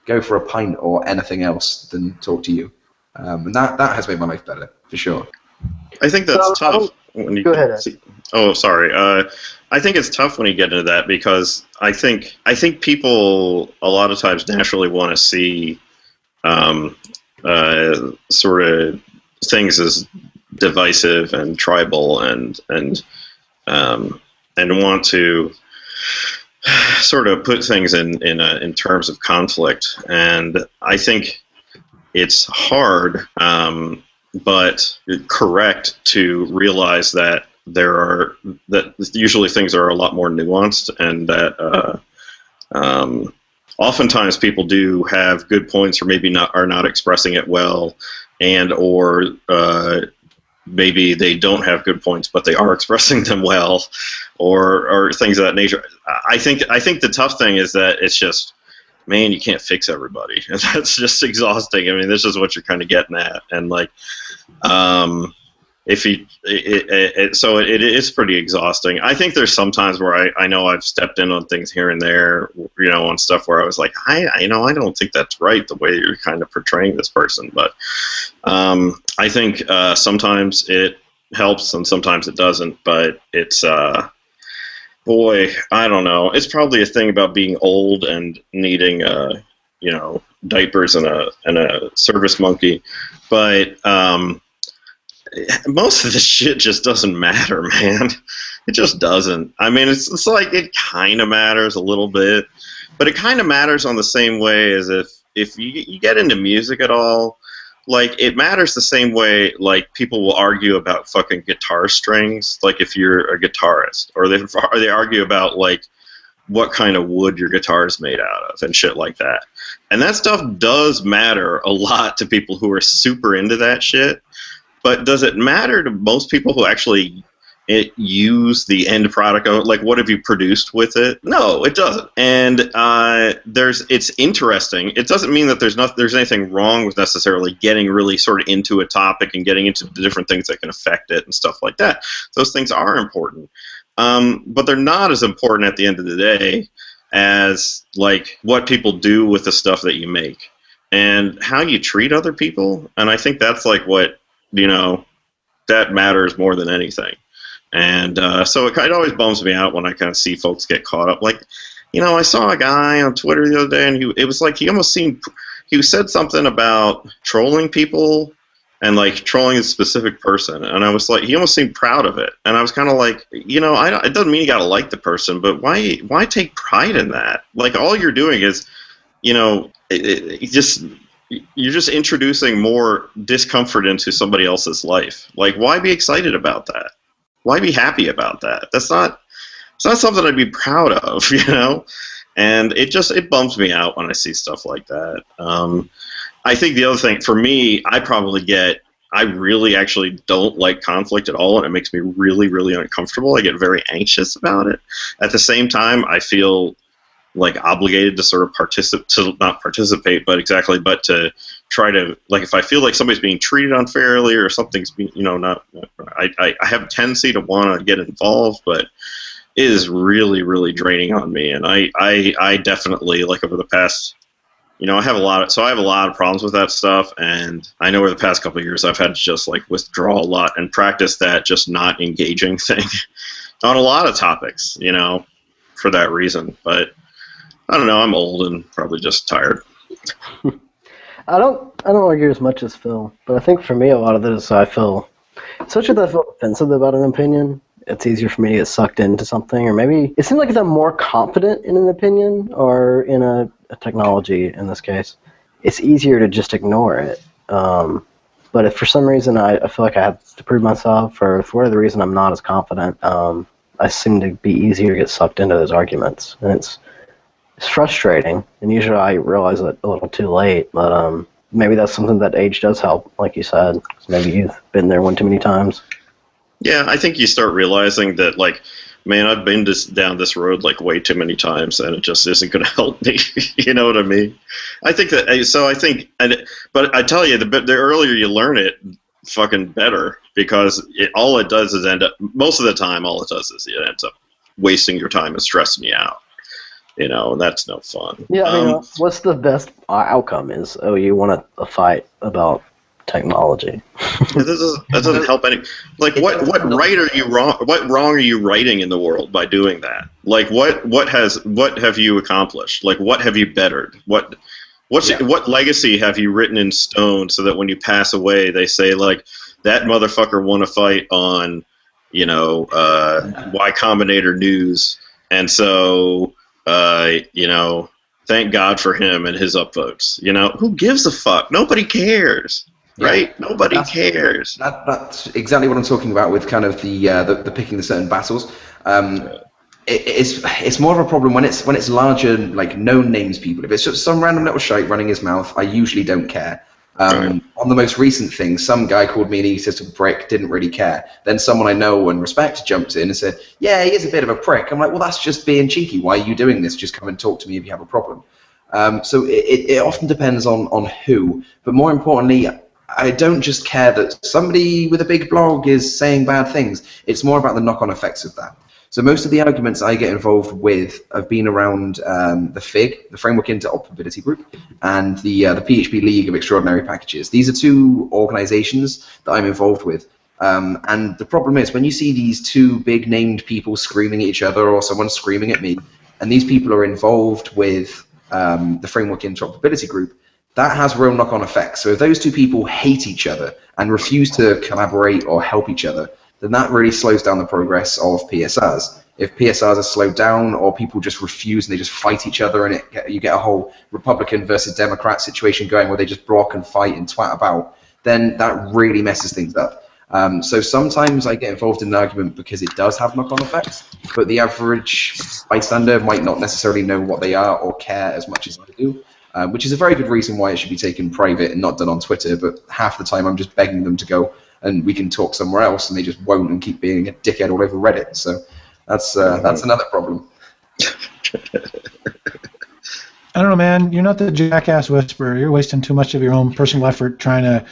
go for a pint or anything else than talk to you. Um, and that, that has made my life better, for sure. I think that's so, tough when you go ahead. See, oh, sorry. Uh, I think it's tough when you get into that because I think I think people a lot of times naturally want to see um, uh, sort of things as divisive and tribal and and um, and want to sort of put things in in a, in terms of conflict. And I think it's hard. Um, but correct to realize that there are that usually things are a lot more nuanced and that uh, um, oftentimes people do have good points or maybe not are not expressing it well and or uh, maybe they don't have good points but they are expressing them well or or things of that nature. I think i think the tough thing is that it's just man, you can't fix everybody. That's just exhausting. I mean, this is what you're kind of getting at, and like, um, if you, it, it, it, so it is pretty exhausting. I think there's some times where I, I know I've stepped in on things here and there, you know, on stuff where I was like, I, I you know, I don't think that's right the way you're kind of portraying this person, but um, I think uh, sometimes it helps and sometimes it doesn't, but it's. Uh, boy, I don't know. It's probably a thing about being old and needing, uh, you know, diapers and a and a service monkey. But um, most of this shit just doesn't matter, man. It just doesn't. I mean, it's it's like it kind of matters a little bit, but it kind of matters on the same way as if if you you get into music at all like it matters the same way like people will argue about fucking guitar strings like if you're a guitarist or they or they argue about like what kind of wood your guitar is made out of and shit like that. And that stuff does matter a lot to people who are super into that shit but does it matter to most people who actually it, use the end product of it? Like, what have you produced with it? No, it doesn't. And uh, there's it's interesting. It doesn't mean that there's not there's anything wrong with necessarily getting really sort of into a topic and getting into the different things that can affect it and stuff like that. Those things are important, um, but they're not as important at the end of the day as like what people do with the stuff that you make and how you treat other people. And I think that's like what you know that matters more than anything. And uh, so it of always bums me out when I kind of see folks get caught up. Like, you know, I saw a guy on Twitter the other day, and he, it was like he almost seemed he said something about trolling people and like trolling a specific person, and I was like, he almost seemed proud of it, and I was kind of like, you know, I it doesn't mean you got to like the person, but why why take pride in that? Like, all you're doing is, you know, it, it, just you're just introducing more discomfort into somebody else's life. Like, why be excited about that? Why be happy about that? That's not it's not something I'd be proud of, you know. And it just it bums me out when I see stuff like that. Um, I think the other thing for me, I probably get I really actually don't like conflict at all, and it makes me really, really uncomfortable. I get very anxious about it. At the same time, I feel like obligated to sort of participate to not participate but exactly but to try to like if i feel like somebody's being treated unfairly or something's being you know not i i, I have a tendency to want to get involved but it is really really draining on me and i i i definitely like over the past you know i have a lot of so i have a lot of problems with that stuff and i know over the past couple years i've had to just like withdraw a lot and practice that just not engaging thing on a lot of topics you know for that reason but I don't know. I'm old and probably just tired. I don't. I don't argue as much as Phil, but I think for me, a lot of this, I feel, especially that I feel defensive about an opinion. It's easier for me to get sucked into something, or maybe it seems like if I'm more confident in an opinion or in a, a technology, in this case, it's easier to just ignore it. Um, but if for some reason I, I feel like I have to prove myself, or for whatever reason I'm not as confident, um, I seem to be easier to get sucked into those arguments, and it's it's frustrating, and usually I realize it a little too late. But um, maybe that's something that age does help, like you said. Maybe you've been there one too many times. Yeah, I think you start realizing that, like, man, I've been this, down this road like way too many times, and it just isn't going to help me. you know what I mean? I think that. So I think, and but I tell you, the the earlier you learn it, fucking better because it, all it does is end up most of the time all it does is it ends up wasting your time and stressing you out you know, and that's no fun. Yeah, I mean, um, what's the best outcome? Is oh, you want a, fight about technology? this doesn't, that doesn't help any. Like, what what right are you wrong? What wrong are you writing in the world by doing that? Like, what what has what have you accomplished? Like, what have you bettered? What what's yeah. what legacy have you written in stone so that when you pass away, they say like that motherfucker won a fight on, you know, uh, Y Combinator News, and so uh, you know, thank God for him and his upvotes. You know, who gives a fuck? Nobody cares. Yeah. Right? Nobody that's, cares. That, that's exactly what I'm talking about with kind of the uh, the, the, picking the certain battles. Um, yeah. it, it's it's more of a problem when it's when it's larger like known names people. If it's just some random little shite running his mouth, I usually don't care. Um, right. On the most recent thing, some guy called me an egotistical prick, didn't really care. Then someone I know and respect jumped in and said, Yeah, he is a bit of a prick. I'm like, Well, that's just being cheeky. Why are you doing this? Just come and talk to me if you have a problem. Um, so it, it, often depends on, on who. But more importantly, I don't just care that somebody with a big blog is saying bad things. It's more about the knock on effects of that. So most of the arguments I get involved with have been around um, the FIG, the Framework Interoperability Group, and the uh, the PHP League of Extraordinary Packages. These are two organizations that I'm involved with. Um, and the problem is when you see these two big named people screaming at each other or someone screaming at me, and these people are involved with um, the Framework Interoperability Group, that has real knock-on effects. So if those two people hate each other and refuse to collaborate or help each other, then that really slows down the progress of PSRs. If PSRs are slowed down or people just refuse and they just fight each other and it, you get a whole Republican versus Democrat situation going where they just block and fight and twat about, then that really messes things up. Um, so sometimes I get involved in an argument because it does have knock-on effects, but the average bystander might not necessarily know what they are or care as much as I do, um, which is a very good reason why it should be taken private and not done on Twitter. But half the time I'm just begging them to go, and we can talk somewhere else, and they just won't and keep being a dickhead all over Reddit. So that's uh, that's another problem. I don't know, man. You're not the jackass whisperer. You're wasting too much of your own personal effort trying to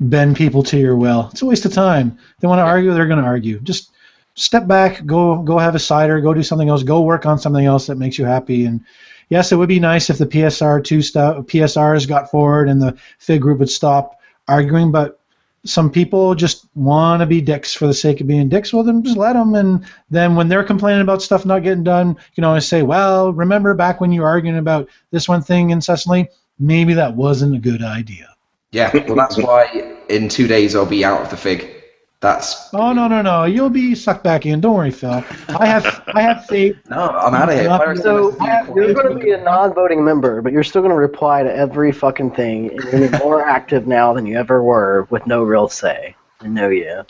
bend people to your will. It's a waste of time. They want to argue, they're going to argue. Just step back, go go have a cider, go do something else, go work on something else that makes you happy. And yes, it would be nice if the PSR two stuff PSRs got forward and the Fig group would stop arguing, but some people just want to be dicks for the sake of being dicks. Well, then just let them. And then when they're complaining about stuff not getting done, you can always say, well, remember back when you were arguing about this one thing incessantly? Maybe that wasn't a good idea. Yeah, well, that's why in two days I'll be out of the Fig. That's Oh no no no! You'll be sucked back in. Don't worry, Phil. I have I have faith. no, I'm out of here. Yeah, Pirates So of the West- you're going to be a non-voting member, but you're still going to reply to every fucking thing, and you're going to be more active now than you ever were, with no real say. I know you.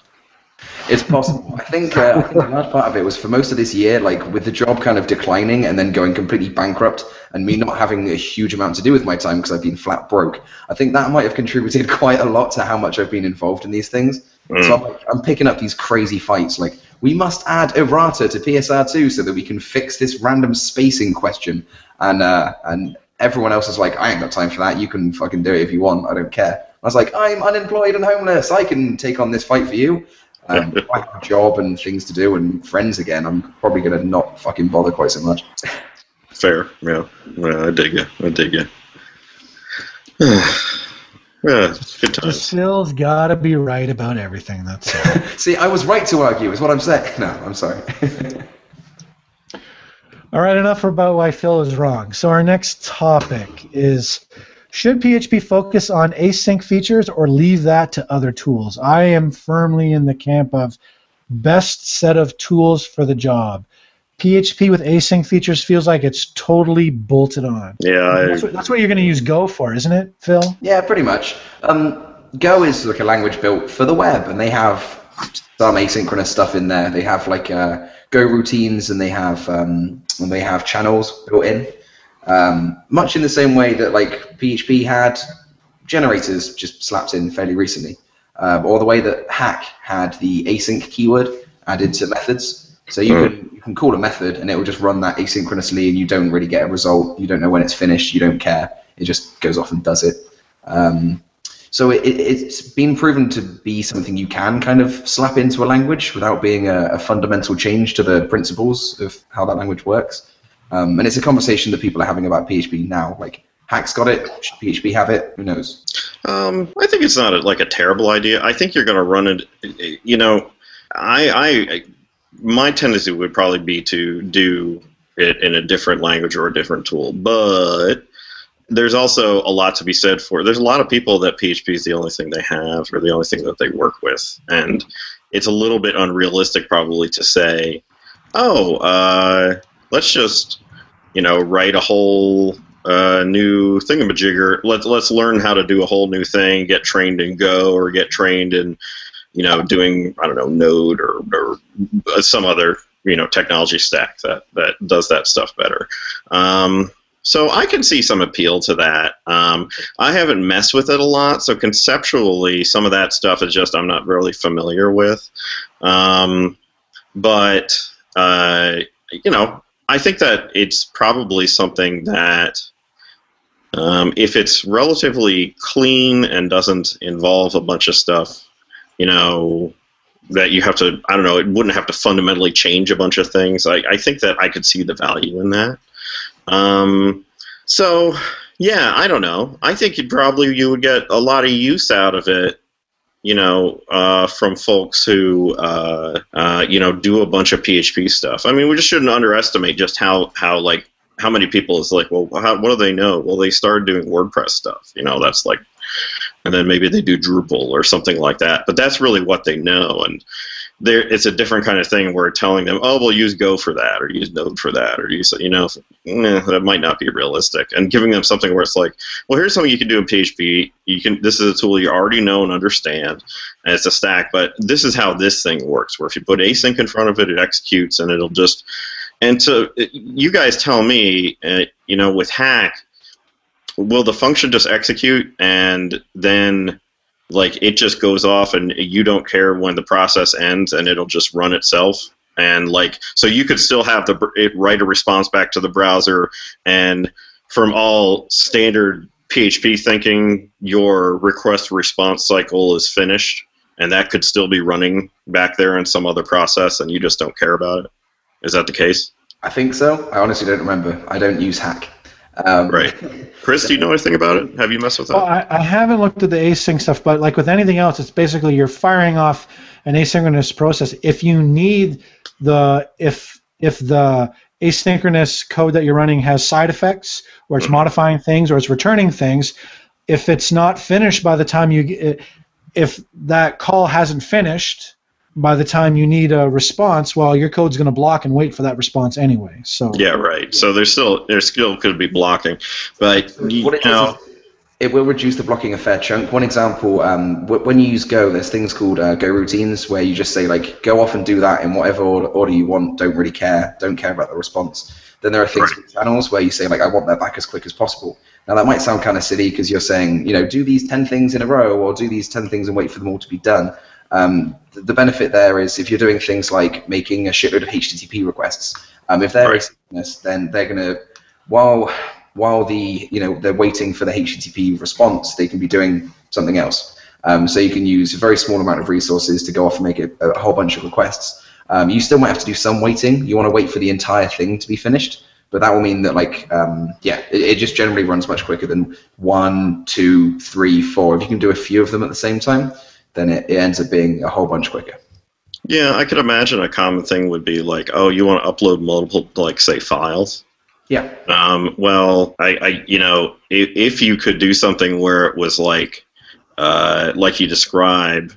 It's possible. I think uh, I think a large part of it was for most of this year, like with the job kind of declining and then going completely bankrupt, and me not having a huge amount to do with my time because I've been flat broke. I think that might have contributed quite a lot to how much I've been involved in these things. So I'm, like, I'm picking up these crazy fights. Like we must add errata to PSR2 so that we can fix this random spacing question, and uh, and everyone else is like, I ain't got time for that. You can fucking do it if you want. I don't care. I was like, I'm unemployed and homeless. I can take on this fight for you. Um, I have a job and things to do and friends again, I'm probably gonna not fucking bother quite so much. Fair, yeah. yeah I dig you. I dig you. yeah, good times. Phil's got to be right about everything. That's. See, I was right to argue, is what I'm saying. No, I'm sorry. All right, enough about why Phil is wrong. So our next topic is should PHP focus on async features or leave that to other tools? I am firmly in the camp of best set of tools for the job. PHP with async features feels like it's totally bolted on. Yeah, That's what, that's what you're going to use Go for, isn't it, Phil? yeah, pretty much. Um, Go is like a language built for the web, and they have some asynchronous stuff in there. They have like uh, Go routines, and they have um, and they have channels built in. Um, much in the same way that like PHP had generators just slapped in fairly recently, um, or the way that Hack had the async keyword added to methods. So you Hmm. can you can call a method and it will just run that asynchronously, and you don't really get a result. You don't know when it's finished. You don't care. It just goes off and does it. Um, so it, it's been proven to be something you can kind of slap into a language without being a, a fundamental change to the principles of how that language works. Um, and it's a conversation that people are having about PHP now. Like, Hack's got it. Should PHP have it? Who knows? Um, I think it's not a, like a terrible idea. I think you're going to run it. You know, I, I, my tendency would probably be to do it in a different language or a different tool, but there's also a lot to be said for. There's a lot of people that PHP is the only thing they have or the only thing that they work with, and it's a little bit unrealistic probably to say, oh, uh, let's just you know write a whole uh, new thingamajigger. Let's let's learn how to do a whole new thing. Get trained in Go or get trained in, you know, doing I don't know Node or or some other you know technology stack that that does that stuff better. Um, so I can see some appeal to that. Um, I haven't messed with it a lot, so conceptually, some of that stuff is just I'm not really familiar with. Um, but uh, you know, I think that it's probably something that um, if it's relatively clean and doesn't involve a bunch of stuff, you know, that you have to, I don't know, it wouldn't have to fundamentally change a bunch of things. I, I think that I could see the value in that. Um, so, yeah, I don't know. I think you'd probably you would get a lot of use out of it you know, uh, from folks who, uh, uh, you know, do a bunch of PHP stuff. I mean, we just shouldn't underestimate just how, how like, how many people is like, well, how, what do they know? Well, they started doing WordPress stuff, you know, that's like, and then maybe they do Drupal or something like that. But that's really what they know. And there, it's a different kind of thing where telling them, oh, well, use Go for that or use Node for that or use, you know, eh, that might not be realistic. And giving them something where it's like, well, here's something you can do in PHP. You can. This is a tool you already know and understand, and it's a stack. But this is how this thing works. Where if you put async in front of it, it executes, and it'll just. And so you guys tell me, uh, you know, with Hack, will the function just execute and then like it just goes off and you don't care when the process ends and it'll just run itself and like so you could still have the it write a response back to the browser and from all standard php thinking your request response cycle is finished and that could still be running back there in some other process and you just don't care about it is that the case I think so. I honestly don't remember. I don't use Hack. Um, right chris do you know anything about it have you messed with that Well, I, I haven't looked at the async stuff, but like with anything else, it's basically you're firing off an asynchronous process. If you need the if if the asynchronous code that you're running has side effects, or it's Mhm. modifying things, or it's returning things, if it's not finished by the time you if that call hasn't finished by the time you need a response, well, your code's going to block and wait for that response anyway. So Yeah, right. So there's still there still could be blocking, but you What it know, it will reduce the blocking a fair chunk. One example, um, wh- when you use Go, there's things called uh, Go routines where you just say like, go off and do that in whatever order, order you want. Don't really care. Don't care about the response. Then there are things Right. called channels where you say like, I want that back as quick as possible. Now that might sound kind of silly because you're saying, you know, do these ten things in a row or do these ten things and wait for them all to be done. Um, the, the benefit there is if you're doing things like making a shitload of HTTP requests, um, if they're Right. asynchronous, then they're gonna while while the you know they're waiting for the HTTP response, they can be doing something else. Um, so you can use a very small amount of resources to go off and make a, a whole bunch of requests. Um, you still might have to do some waiting. You want to wait for the entire thing to be finished, but that will mean that like um, yeah, it, it just generally runs much quicker than one, two, three, four. If you can do a few of them at the same time, then it, it ends up being a whole bunch quicker. yeah, I could imagine a common thing would be like, oh, you want to upload multiple, like say files. Yeah. Um, well, I, I, you know, if, if you could do something where it was like, uh, like you describe,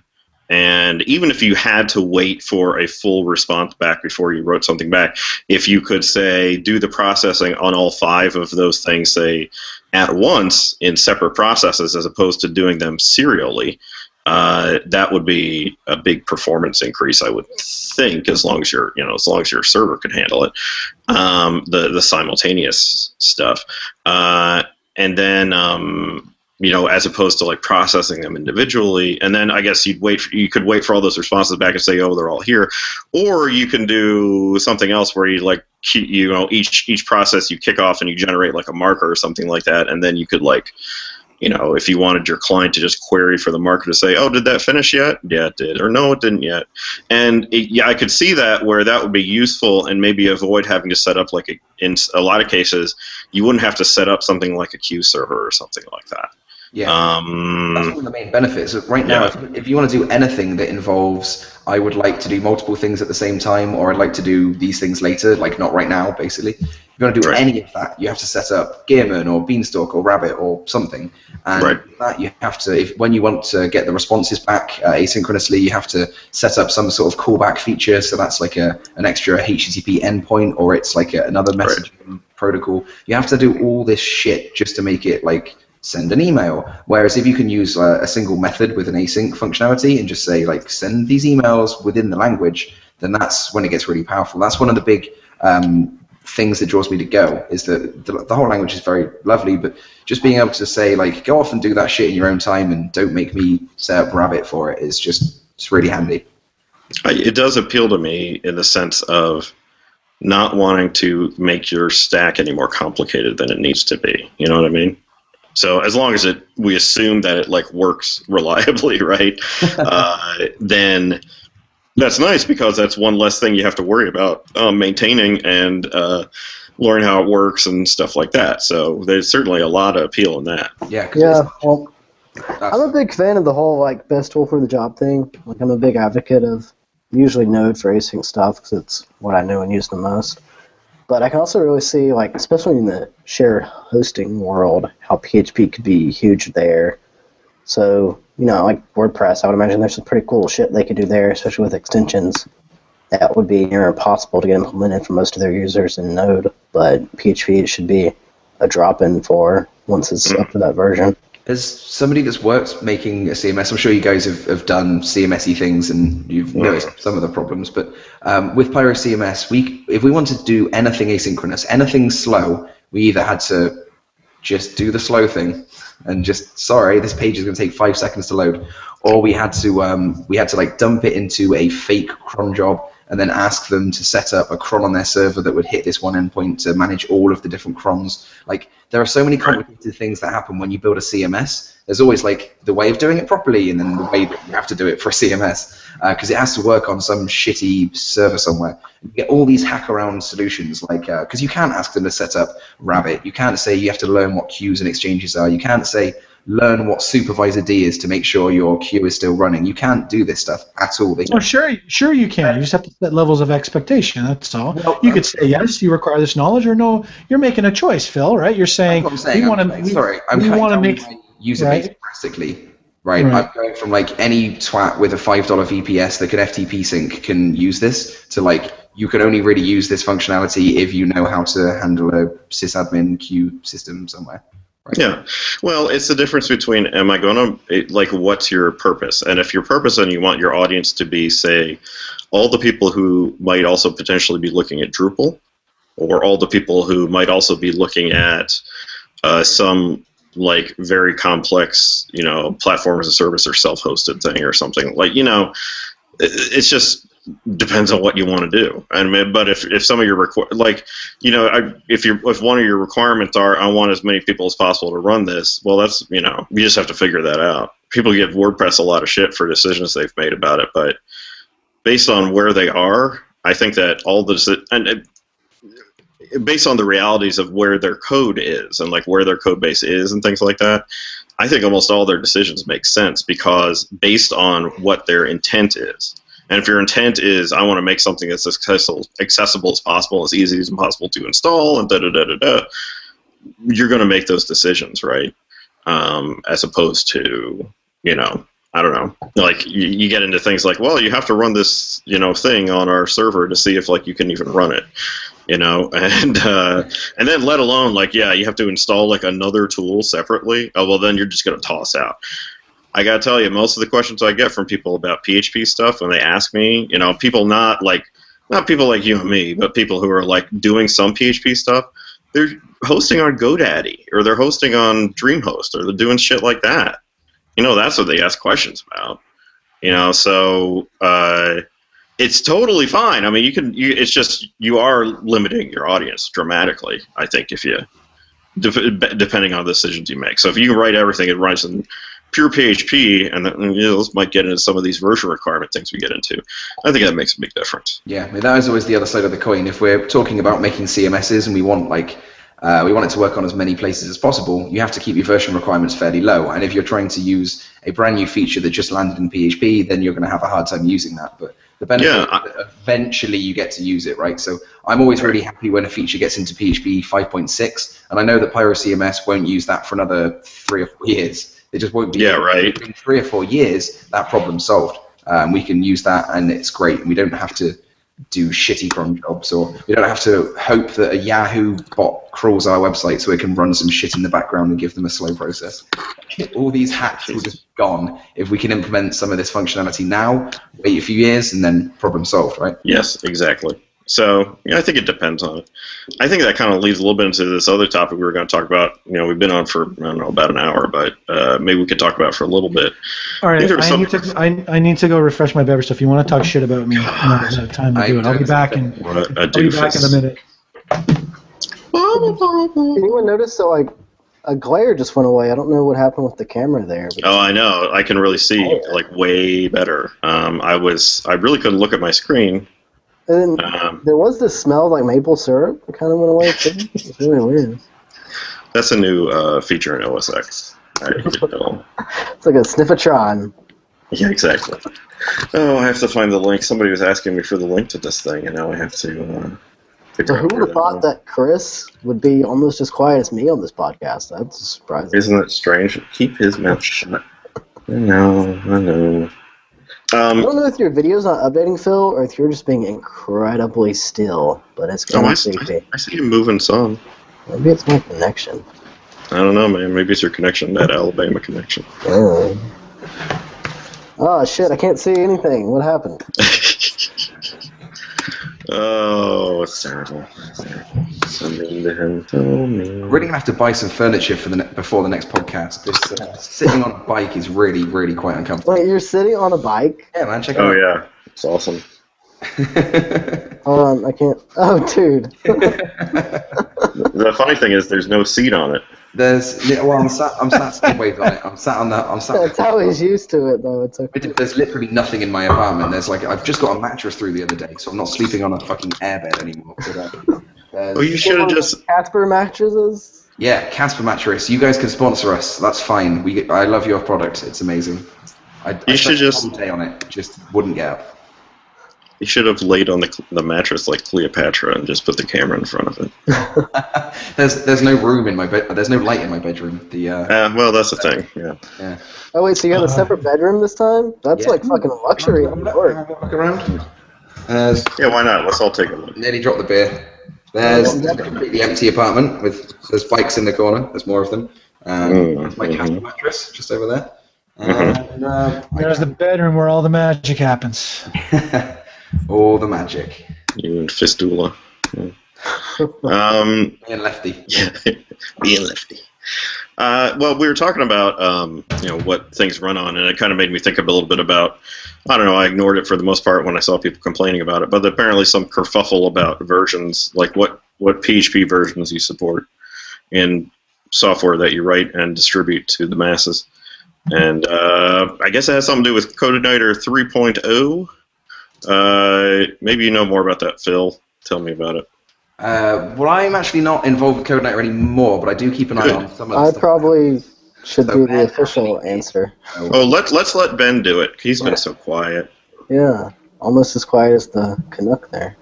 and even if you had to wait for a full response back before you wrote something back, if you could say do the processing on all five of those things, say at once in separate processes, as opposed to doing them serially, uh, that would be a big performance increase, I would think, as long as your, you know, as long as your server could handle it. Um, the the simultaneous stuff, uh, and then um, you know as opposed to like processing them individually, and then I guess you'd wait for, you could wait for all those responses back and say oh they're all here, or you can do something else where you like you know each each process you kick off and you generate like a marker or something like that, and then you could like you know, if you wanted your client to just query for the marker to say, "Oh, did that finish yet?" Yeah, it did, or no, it didn't yet. And it, yeah, I could see that where that would be useful, and maybe avoid having to set up like a, in a lot of cases, you wouldn't have to set up something like a queue server or something like that. Yeah. That's Um, one of the main benefits. Right now, Yeah. if, if you want to do anything that involves, I would like to do multiple things at the same time, or I'd like to do these things later, like not right now, basically. If you want to do Right. any of that, you have to set up Gearman or Beanstalk or Rabbit or something. And Right. that you have to, if when you want to get the responses back uh, asynchronously, you have to set up some sort of callback feature. So that's like a an extra HTTP endpoint, or it's like a, another messaging protocol. You have to do all this shit just to make it like send an email. Whereas if you can use uh, a single method with an async functionality and just say like send these emails within the language, then that's when it gets really powerful. That's one of the big um, things that draws me to Go is that the, the whole language is very lovely, but just being able to say like go off and do that shit in your own time and don't make me set up Rabbit for it is just it's really handy. It does appeal to me in the sense of not wanting to make your stack any more complicated than it needs to be. You know what I mean? So as long as it, we assume that it like works reliably, right? uh, then that's nice because that's one less thing you have to worry about um, maintaining and uh, learn how it works and stuff like that. So there's certainly a lot of appeal in that. Yeah. Yeah, well, that's- I'm a big fan of the whole like best tool for the job thing. Like I'm a big advocate of usually Node for async stuff because it's what I know and use the most. But I can also really see like especially in the shared hosting world how PHP could be huge there. So you know like WordPress, I would imagine there's some pretty cool shit they could do there, especially with extensions. That would be near impossible to get implemented for most of their users in Node, but PHP should be a drop-in for once it's up to that version. As somebody that's worked making a CMS, I'm sure you guys have, have done CMSy things and you've noticed some of the problems. But um, with Pyro CMS, we if we wanted to do anything asynchronous, anything slow, we either had to just do the slow thing, and just sorry, this page is going to take five seconds to load, or we had to um, we had to like dump it into a fake cron job and then ask them to set up a cron on their server that would hit this one endpoint to manage all of the different crons. Like there are so many complicated things that happen when you build a CMS. There's always like the way of doing it properly, and then the way that you have to do it for a CMS because uh, it has to work on some shitty server somewhere. You get all these hack around solutions, like uh, because you can't ask them to set up Rabbit. You can't say you have to learn what queues and exchanges are. You can't say learn what supervisord is to make sure your queue is still running. You can't do this stuff at all. Well, sure, sure you can. You just have to set levels of expectation. That's all. Well, you uh, could say yes, you require this knowledge, or no, you're making a choice, Phil. Right? You're saying I'm saying. we want to. sorry, I'm we want to make. user right. base drastically. Right? Right. I'm going from like any twat with a five dollar VPS that can FTP sync can use this to like you can only really use this functionality if you know how to handle a sysadmin queue system somewhere. Right? Yeah. Well, it's the difference between am I going to, like, what's your purpose? And if your purpose and you want your audience to be, say, all the people who might also potentially be looking at Drupal, or all the people who might also be looking at uh, some, like, very complex, you know, platform as a service or self hosted thing or something, like, you know, it's just depends on what you want to do. I mean, but if, if some of your requ- like you know, I, if you if one of your requirements are I want as many people as possible to run this, well, that's you know, you just have to figure that out. People give WordPress a lot of shit for decisions they've made about it, but based on where they are, I think that all the and it, based on the realities of where their code is and like where their code base is and things like that, I think almost all their decisions make sense because based on what their intent is. And if your intent is, I want to make something as accessible, accessible as possible, as easy as possible to install, and da da da da da, you're going to make those decisions, right? Um, as opposed to, you know, I don't know, like you, you get into things like, well, you have to run this, you know, thing on our server to see if like you can even run it, you know, and uh, and then let alone like, yeah, you have to install like another tool separately. Oh well, then you're just going to toss out. I gotta tell you, most of the questions I get from people about PHP stuff when they ask me, you know, people not like not people like you and me, but people who are like doing some PHP stuff, they're hosting on GoDaddy or they're hosting on DreamHost or they're doing shit like that. You know, that's what they ask questions about. You know, so uh, it's totally fine. I mean, you can. You, it's just you are limiting your audience dramatically. I think if you, def- depending on the decisions you make. So if you write everything, it runs in pure PHP, and then you know, might get into some of these version requirement things we get into. I think that makes a big difference. Yeah, I mean, that is always the other side of the coin. If we're talking about making CMSs and we want like uh, we want it to work on as many places as possible, you have to keep your version requirements fairly low. And if you're trying to use a brand new feature that just landed in PHP, then you're going to have a hard time using that. But the benefit Yeah, is that eventually you get to use it, right? So I'm always really happy when a feature gets into PHP 5.6, and I know that Pyro CMS won't use that for another three or four years. It just won't be. Yeah, right. In three or four years, that problem's solved. Um, we can use that, and it's great. We don't have to do shitty cron jobs, or we don't have to hope that a Yahoo bot crawls our website so it can run some shit in the background and give them a slow process. All these hacks will just be gone if we can implement some of this functionality now. Wait a few years, and then problem solved, right? Yes, exactly. So yeah, I think it depends on it. I think that kind of leads a little bit into this other topic we were going to talk about. You know, we've been on for I don't know about an hour, but uh, maybe we could talk about it for a little bit. All right, These are I need to. I, I need to go refresh my beverage. So if you want to talk shit about me, now is the time to I do it. I'll be back in. What a I'll be back in a minute. Anyone notice that like a glare just went away? I don't know what happened with the camera there. Oh, I know. I can really see like way better. Um, I was I really couldn't look at my screen. And then Um, there was this smell of, like maple syrup. It kind of went away. It's really weird. that's a new uh, feature in OS X. It's like a sniffatron. Yeah, exactly. Oh, I have to find the link. Somebody was asking me for the link to this thing, and now I have to. Uh, So who would have thought that Chris would be almost as quiet as me on this podcast? That's surprising. Isn't it strange? Keep his mouth shut. I know, I know. I Um, don't know if your video's not updating, Phil, or if you're just being incredibly still. But it's oh, kind I, of creepy. I see you moving some. Maybe it's my connection. I don't know, man. Maybe it's your connection, that Alabama connection. Oh. oh shit! I can't see anything. What happened? oh, it's terrible. It's terrible. Something to him told me. I'm really gonna have to buy some furniture for the ne- before the next podcast. This uh, sitting on a bike is really, really quite uncomfortable. Wait, you're sitting on a bike? Yeah, man, check it Oh out. yeah, it's awesome. Hold on, I can't. Oh, dude. The funny thing is, there's no seat on it. There's well, I'm sat, I'm sat sideways on it. I'm sat on that. I'm sat. That's how he's used to it, though. It's okay. There's literally nothing in my apartment. There's like I've just got a mattress through the other day, so I'm not sleeping on a fucking airbed anymore. But, uh, there's- Oh, you should have just. Casper mattresses? yeah, Casper mattress. You guys can sponsor us. That's fine. We I love your product. It's amazing. I, I You should just- a whole day on it. Just wouldn't get up. You should have laid on the the mattress like Cleopatra and just put the camera in front of it. there's there's no room in my bed. There's no light in my bedroom. The uh, Uh, well, that's the thing. Yeah. yeah. Oh, wait, so you got a separate bedroom this time? That's Yeah. like fucking a luxury in New York. Look around. There's Yeah. Why not? Let's all take a look. nearly dropped the beer. There's a completely empty apartment with there's bikes in the corner. There's more of them. Um, Mm, there's my Casper mattress just over there. Mhm. And, uh, There's the bedroom where all the magic happens. all the magic. You and Fistula. Yeah. Um. And Lefty. Yeah. Me and Lefty. Uh, well, we were talking about um, you know what things run on, and it kind of made me think a little bit about. I don't know. I ignored it for the most part when I saw people complaining about it, but apparently some kerfuffle about versions, like what what PHP versions you support in software that you write and distribute to the masses. And uh, I guess it has something to do with CodeIgniter 3.0. Uh, maybe you know more about that, Phil. Tell me about it. Uh, well, I'm actually not involved with CodeIgniter anymore, but I do keep an eye on some of the I stuff. probably should So be the official answer. Oh, let's let's let Ben do it. He's been so quiet. Yeah, almost as quiet as the Canuck there.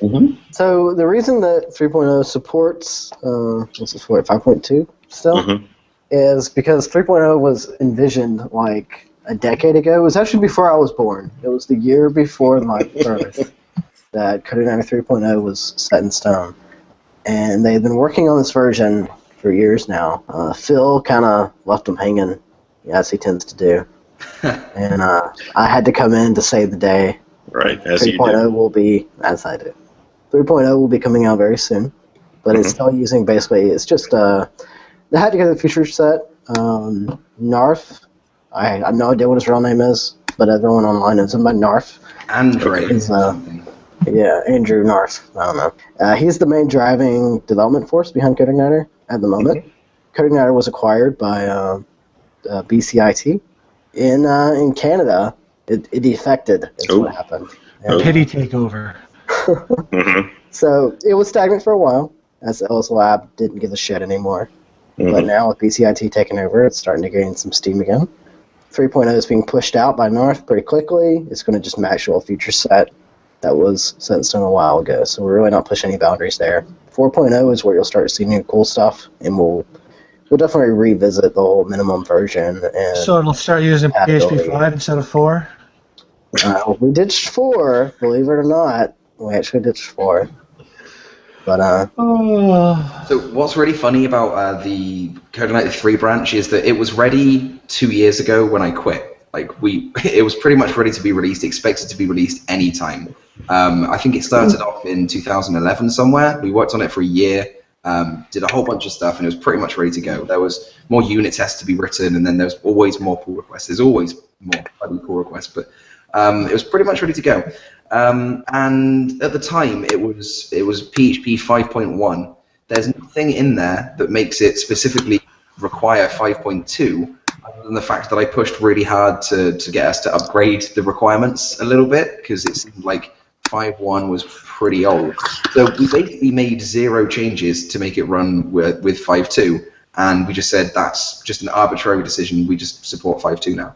Mhm. So the reason that 3.0 supports uh, what's it for 5.2 still Mhm. is because 3.0 was envisioned like a decade ago. It was actually before I was born. It was the year before my birth that Codeigniter 3.0 was set in stone, and they've been working on this version for years now. Uh, Phil kind of left them hanging, as he tends to do, and uh, I had to come in to save the day. Right, as you 3.0 will be, as I do. 3.0 will be coming out very soon, but it's Mhm. still using basically, it's just, uh, they had to get the feature set. Um, Narf, I, I have no idea what his real name is, but everyone online knows him by Narf. Andre. Is, uh, yeah, Andrew Narf. I don't know. Uh, he's the main driving development force behind Coding CodeIgniter at the moment. Coding CodeIgniter was acquired by uh, uh, BCIT in uh, in Canada. It, it defected. Is Oh. what happened. Oh. Pity takeover. hmm So it was stagnant for a while, as EllisLab didn't give a shit anymore. But hmm now with BCIT taking over, it's starting to gain some steam again. 3.0 is being pushed out by Narf pretty quickly. It's going to just match the old feature set that was set in a while ago. So we're really not pushing any boundaries there. 4.0 is where you'll start to see new cool stuff, and we'll we'll definitely revisit the whole minimum version. And So it'll start using PHP 5 instead of 4? uh, we ditched four, believe it or not. We actually ditched four. But uh, Oh. So what's really funny about uh, the CodeIgniter 3 branch is that it was ready two years ago when I quit. Like we, it was pretty much ready to be released, expected to be released anytime. Um, I think it started off in 2011 somewhere. We worked on it for a year, um, did a whole bunch of stuff, and it was pretty much ready to go. There was more unit tests to be written, and then there's always more pull requests. There's always more bloody pull requests, but um, it was pretty much ready to go. Um, and at the time, it was it was PHP 5.1. There's nothing in there that makes it specifically require 5.2, other than the fact that I pushed really hard to, to get us to upgrade the requirements a little bit because it seemed like 5.1 was pretty old. So we basically made zero changes to make it run with, with 5.2, and we just said that's just an arbitrary decision. We just support 5.2 now.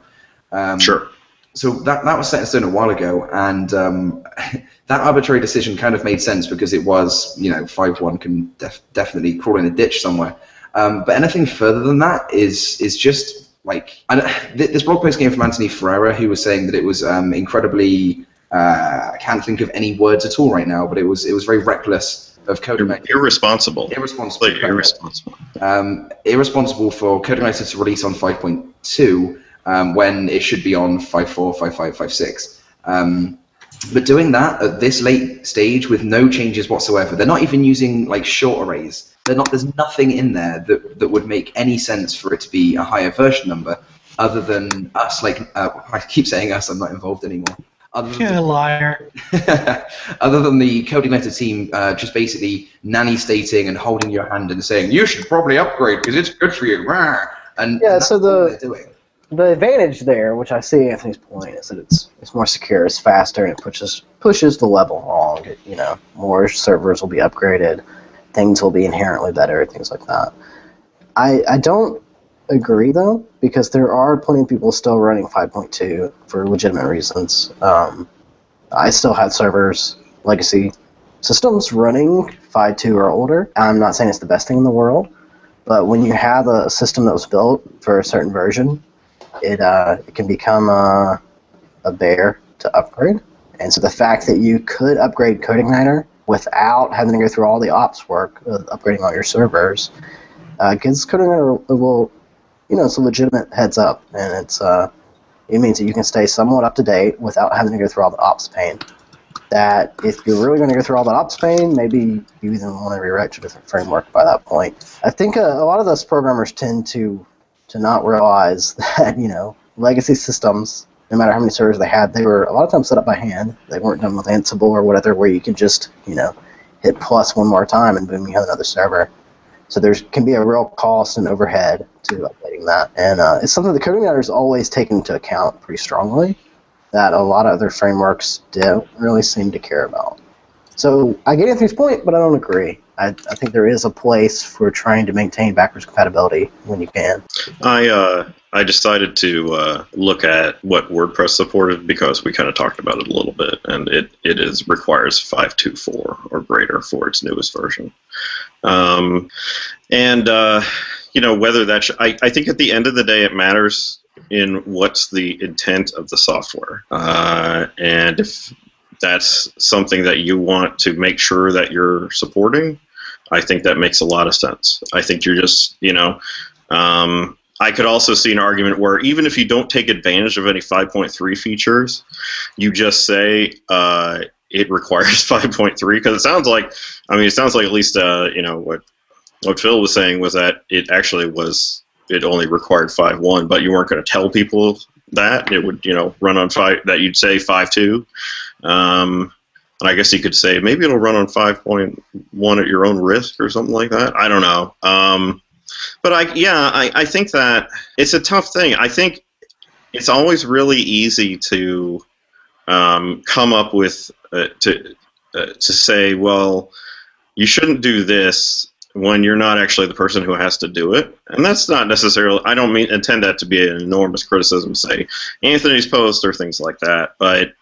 Um, Sure. So that that was set in stone a while ago, and um, that arbitrary decision kind of made sense because it was, you know, five one can def- definitely crawl in a ditch somewhere. Um, but anything further than that is is just like th- this blog post came from Anthony Ferrara, who was saying that it was um, incredibly. Uh, I can't think of any words at all right now, but it was it was very reckless of coding. Irresponsible. Irresponsible. Like, irresponsible. um, irresponsible for CodeIgniter to release on 5.2 um, when it should be on 5.4, 5.5, 5.6. Um, But doing that at this late stage with no changes whatsoever, they're not even using like short arrays. They're not. There's nothing in there that that would make any sense for it to be a higher version number, other than us. Like uh, I keep saying us, I'm not involved anymore. Other than Yeah, liar. other than the CodeIgniter team uh, just basically nanny stating and holding your hand and saying you should probably upgrade because it's good for you. And Yeah, that's so all the- they're doing. The advantage there, which I see Anthony's point, is that it's it's more secure, it's faster, and it pushes pushes the level along. You know, more servers will be upgraded, things will be inherently better, things like that. I I don't agree though, because there are plenty of people still running 5.2 for legitimate reasons. Um, I still have servers, legacy systems running 5.2 or older. I'm not saying it's the best thing in the world, but when you have a system that was built for a certain version, it uh, it can become a, a bear to upgrade. And so the fact that you could upgrade CodeIgniter without having to go through all the ops work of upgrading all your servers uh, gives CodeIgniter a little, you know, it's a legitimate heads up, and it's uh, it means that you can stay somewhat up to date without having to go through all the ops pain. That if you're really going to go through all the ops pain, maybe you even want to rewrite a different framework by that point. I think uh, a lot of those programmers tend to to not realize that you know legacy systems, no matter how many servers they had, they were a lot of times set up by hand. They weren't done with Ansible or whatever, where you can just you know hit plus one more time and boom, you have another server. So there can be a real cost and overhead to updating that, and uh, it's something the CodeIgniter is always take into account pretty strongly. That a lot of other frameworks don't really seem to care about. So I get Anthony's point, but I don't agree. I, I think there is a place for trying to maintain backwards compatibility when you can. I uh, I decided to uh, look at what WordPress supported because we kind of talked about it a little bit, and it it is requires five two four or greater for its newest version. Um, and uh, you know whether that sh- I I think at the end of the day it matters in what's the intent of the software, uh, and if that's something that you want to make sure that you're supporting, I think that makes a lot of sense. I think you're just, you know, um, I could also see an argument where even if you don't take advantage of any 5.3 features, you just say uh, it requires 5.3 because it sounds like, I mean, it sounds like at least, uh, you know, what what Phil was saying was that it actually was it only required 5.1, but you weren't going to tell people that it would, you know, run on five that you'd say 5.2. Um, and I guess you could say maybe it'll run on 5.1 at your own risk or something like that. I don't know. Um, but I, yeah, I, I think that it's a tough thing. I think it's always really easy to um, come up with uh, to uh, to say, well, you shouldn't do this when you're not actually the person who has to do it. And that's not necessarily. I don't mean intend that to be an enormous criticism. Say Anthony's post or things like that, but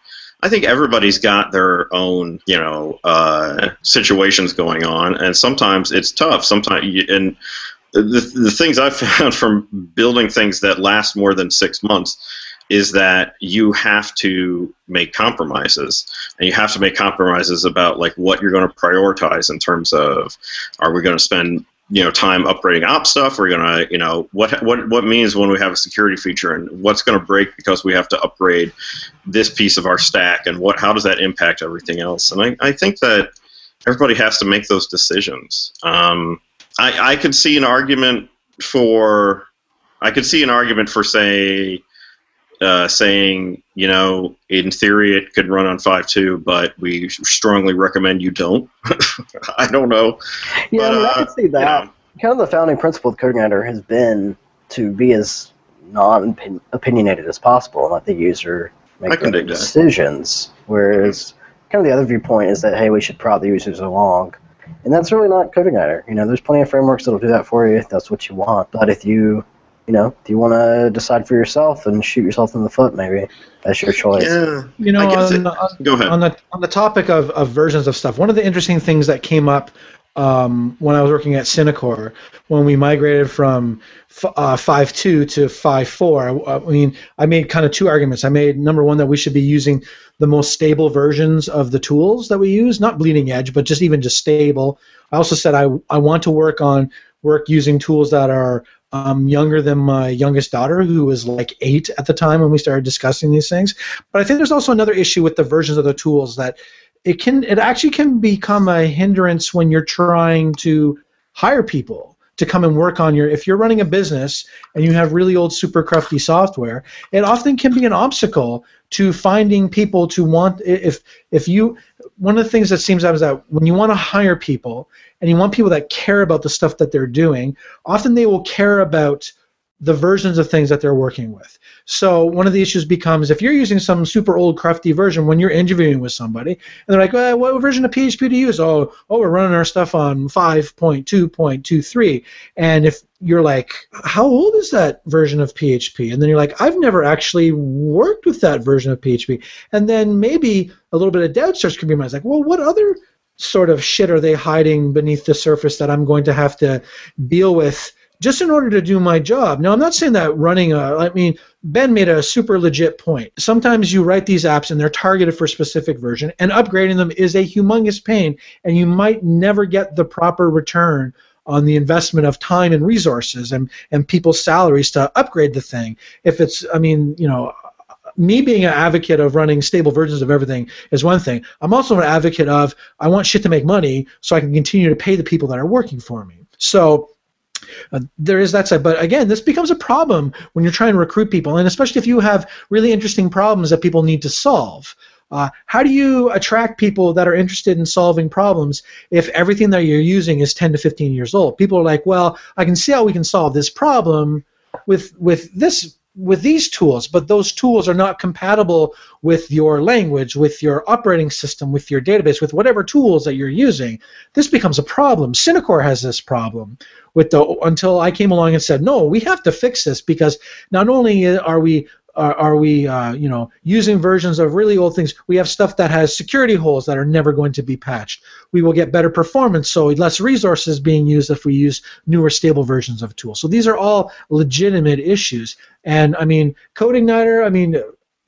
I think everybody's got their own, you know, uh, situations going on, and sometimes it's tough. Sometimes, you, and the the things I've found from building things that last more than six months is that you have to make compromises, and you have to make compromises about like what you're going to prioritize in terms of are we going to spend you know time upgrading op stuff? We're gonna you know what what what means when we have a security feature and what's to break because we have to upgrade this piece of our stack and what how does that impact everything else? And i, I think that everybody has to make those decisions. Um, I, I could see an argument for i could see an argument for say uh, saying you know in theory it could run on 5.2 but we strongly recommend you don't i don't know Yeah, I, mean, I uh, can see that. you know, Kind of the founding principle of CodeIgniter has been to be as non-opinionated as possible and let the user make their decisions. Whereas, kind of the other viewpoint is that hey, we should prod the users along, and that's really not Coding. You know, there's plenty of frameworks that'll do that for you if that's what you want. But if you you know, if you want to decide for yourself and shoot yourself in the foot, maybe that's your choice. yeah You know, I guess on, it- on, go ahead on the on the topic of, of versions of stuff, one of the interesting things that came up um, when I was working at Synacor, when we migrated from f- uh, 5.2 to 5.4, I, I mean, I made kind of two arguments. I made number one that we should be using the most stable versions of the tools that we use, not bleeding edge, but just even just stable. I also said I I want to work on work using tools that are um, younger than my youngest daughter, who was like eight at the time when we started discussing these things. But I think there's also another issue with the versions of the tools that it can it actually can become a hindrance when you're trying to hire people to come and work on your if you're running a business and you have really old super crufty software it often can be an obstacle to finding people to want if if you one of the things that seems out is that when you want to hire people and you want people that care about the stuff that they're doing often they will care about the versions of things that they're working with. So one of the issues becomes if you're using some super old crufty version when you're interviewing with somebody, and they're like, well, "What version of PHP do you use?" Oh, oh, we're running our stuff on 5.2.23. And if you're like, "How old is that version of PHP?" and then you're like, "I've never actually worked with that version of PHP," and then maybe a little bit of doubt starts to in. It's like, well, what other sort of shit are they hiding beneath the surface that I'm going to have to deal with? Just in order to do my job. Now, I'm not saying that running a, I mean, Ben made a super legit point. Sometimes you write these apps and they're targeted for a specific version, and upgrading them is a humongous pain, and you might never get the proper return on the investment of time and resources and, and people's salaries to upgrade the thing. If it's, I mean, you know, me being an advocate of running stable versions of everything is one thing. I'm also an advocate of I want shit to make money so I can continue to pay the people that are working for me. So uh, there is that side, but again, this becomes a problem when you're trying to recruit people, and especially if you have really interesting problems that people need to solve. Uh, how do you attract people that are interested in solving problems if everything that you're using is 10 to 15 years old? People are like, well, I can see how we can solve this problem with with this with these tools, but those tools are not compatible with your language, with your operating system, with your database, with whatever tools that you're using. This becomes a problem. Synacor has this problem with the until I came along and said, no, we have to fix this because not only are we are, are we uh, you know using versions of really old things we have stuff that has security holes that are never going to be patched we will get better performance so less resources being used if we use newer stable versions of tools so these are all legitimate issues and i mean CodeIgniter i mean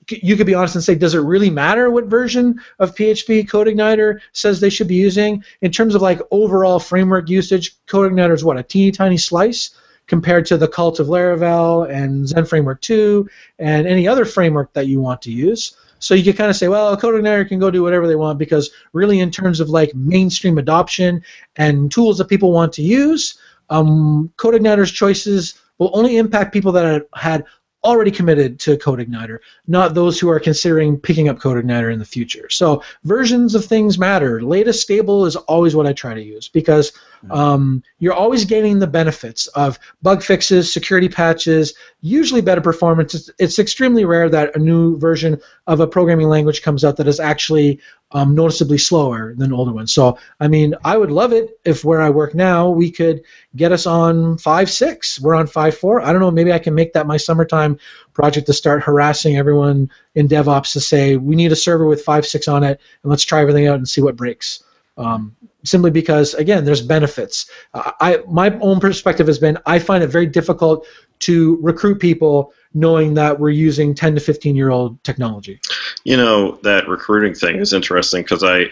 you could be honest and say, does it really matter what version of PHP CodeIgniter says they should be using? In terms of like overall framework usage, CodeIgniter is what, a teeny tiny slice? compared to the cult of Laravel and Zend Framework 2 and any other framework that you want to use. So you can kind of say, well, CodeIgniter can go do whatever they want because really, in terms of like mainstream adoption and tools that people want to use, um, CodeIgniter's choices will only impact people that had already committed to CodeIgniter, not those who are considering picking up CodeIgniter in the future. So versions of things matter. Latest stable is always what I try to use because mm-hmm. um, you're always gaining the benefits of bug fixes, security patches, usually better performance. It's, it's extremely rare that a new version of a programming language comes out that is actually um, noticeably slower than older ones. So, I mean, I would love it if where I work now we could get us on 5.6. We're on 5.4. I don't know, maybe I can make that my summertime project to start harassing everyone in DevOps to say, we need a server with 5.6 on it, and let's try everything out and see what breaks. Um, simply because, again, there's benefits. I My own perspective has been I find it very difficult to recruit people knowing that we're using 10 to 15 year old technology. You know, that recruiting thing is interesting because I.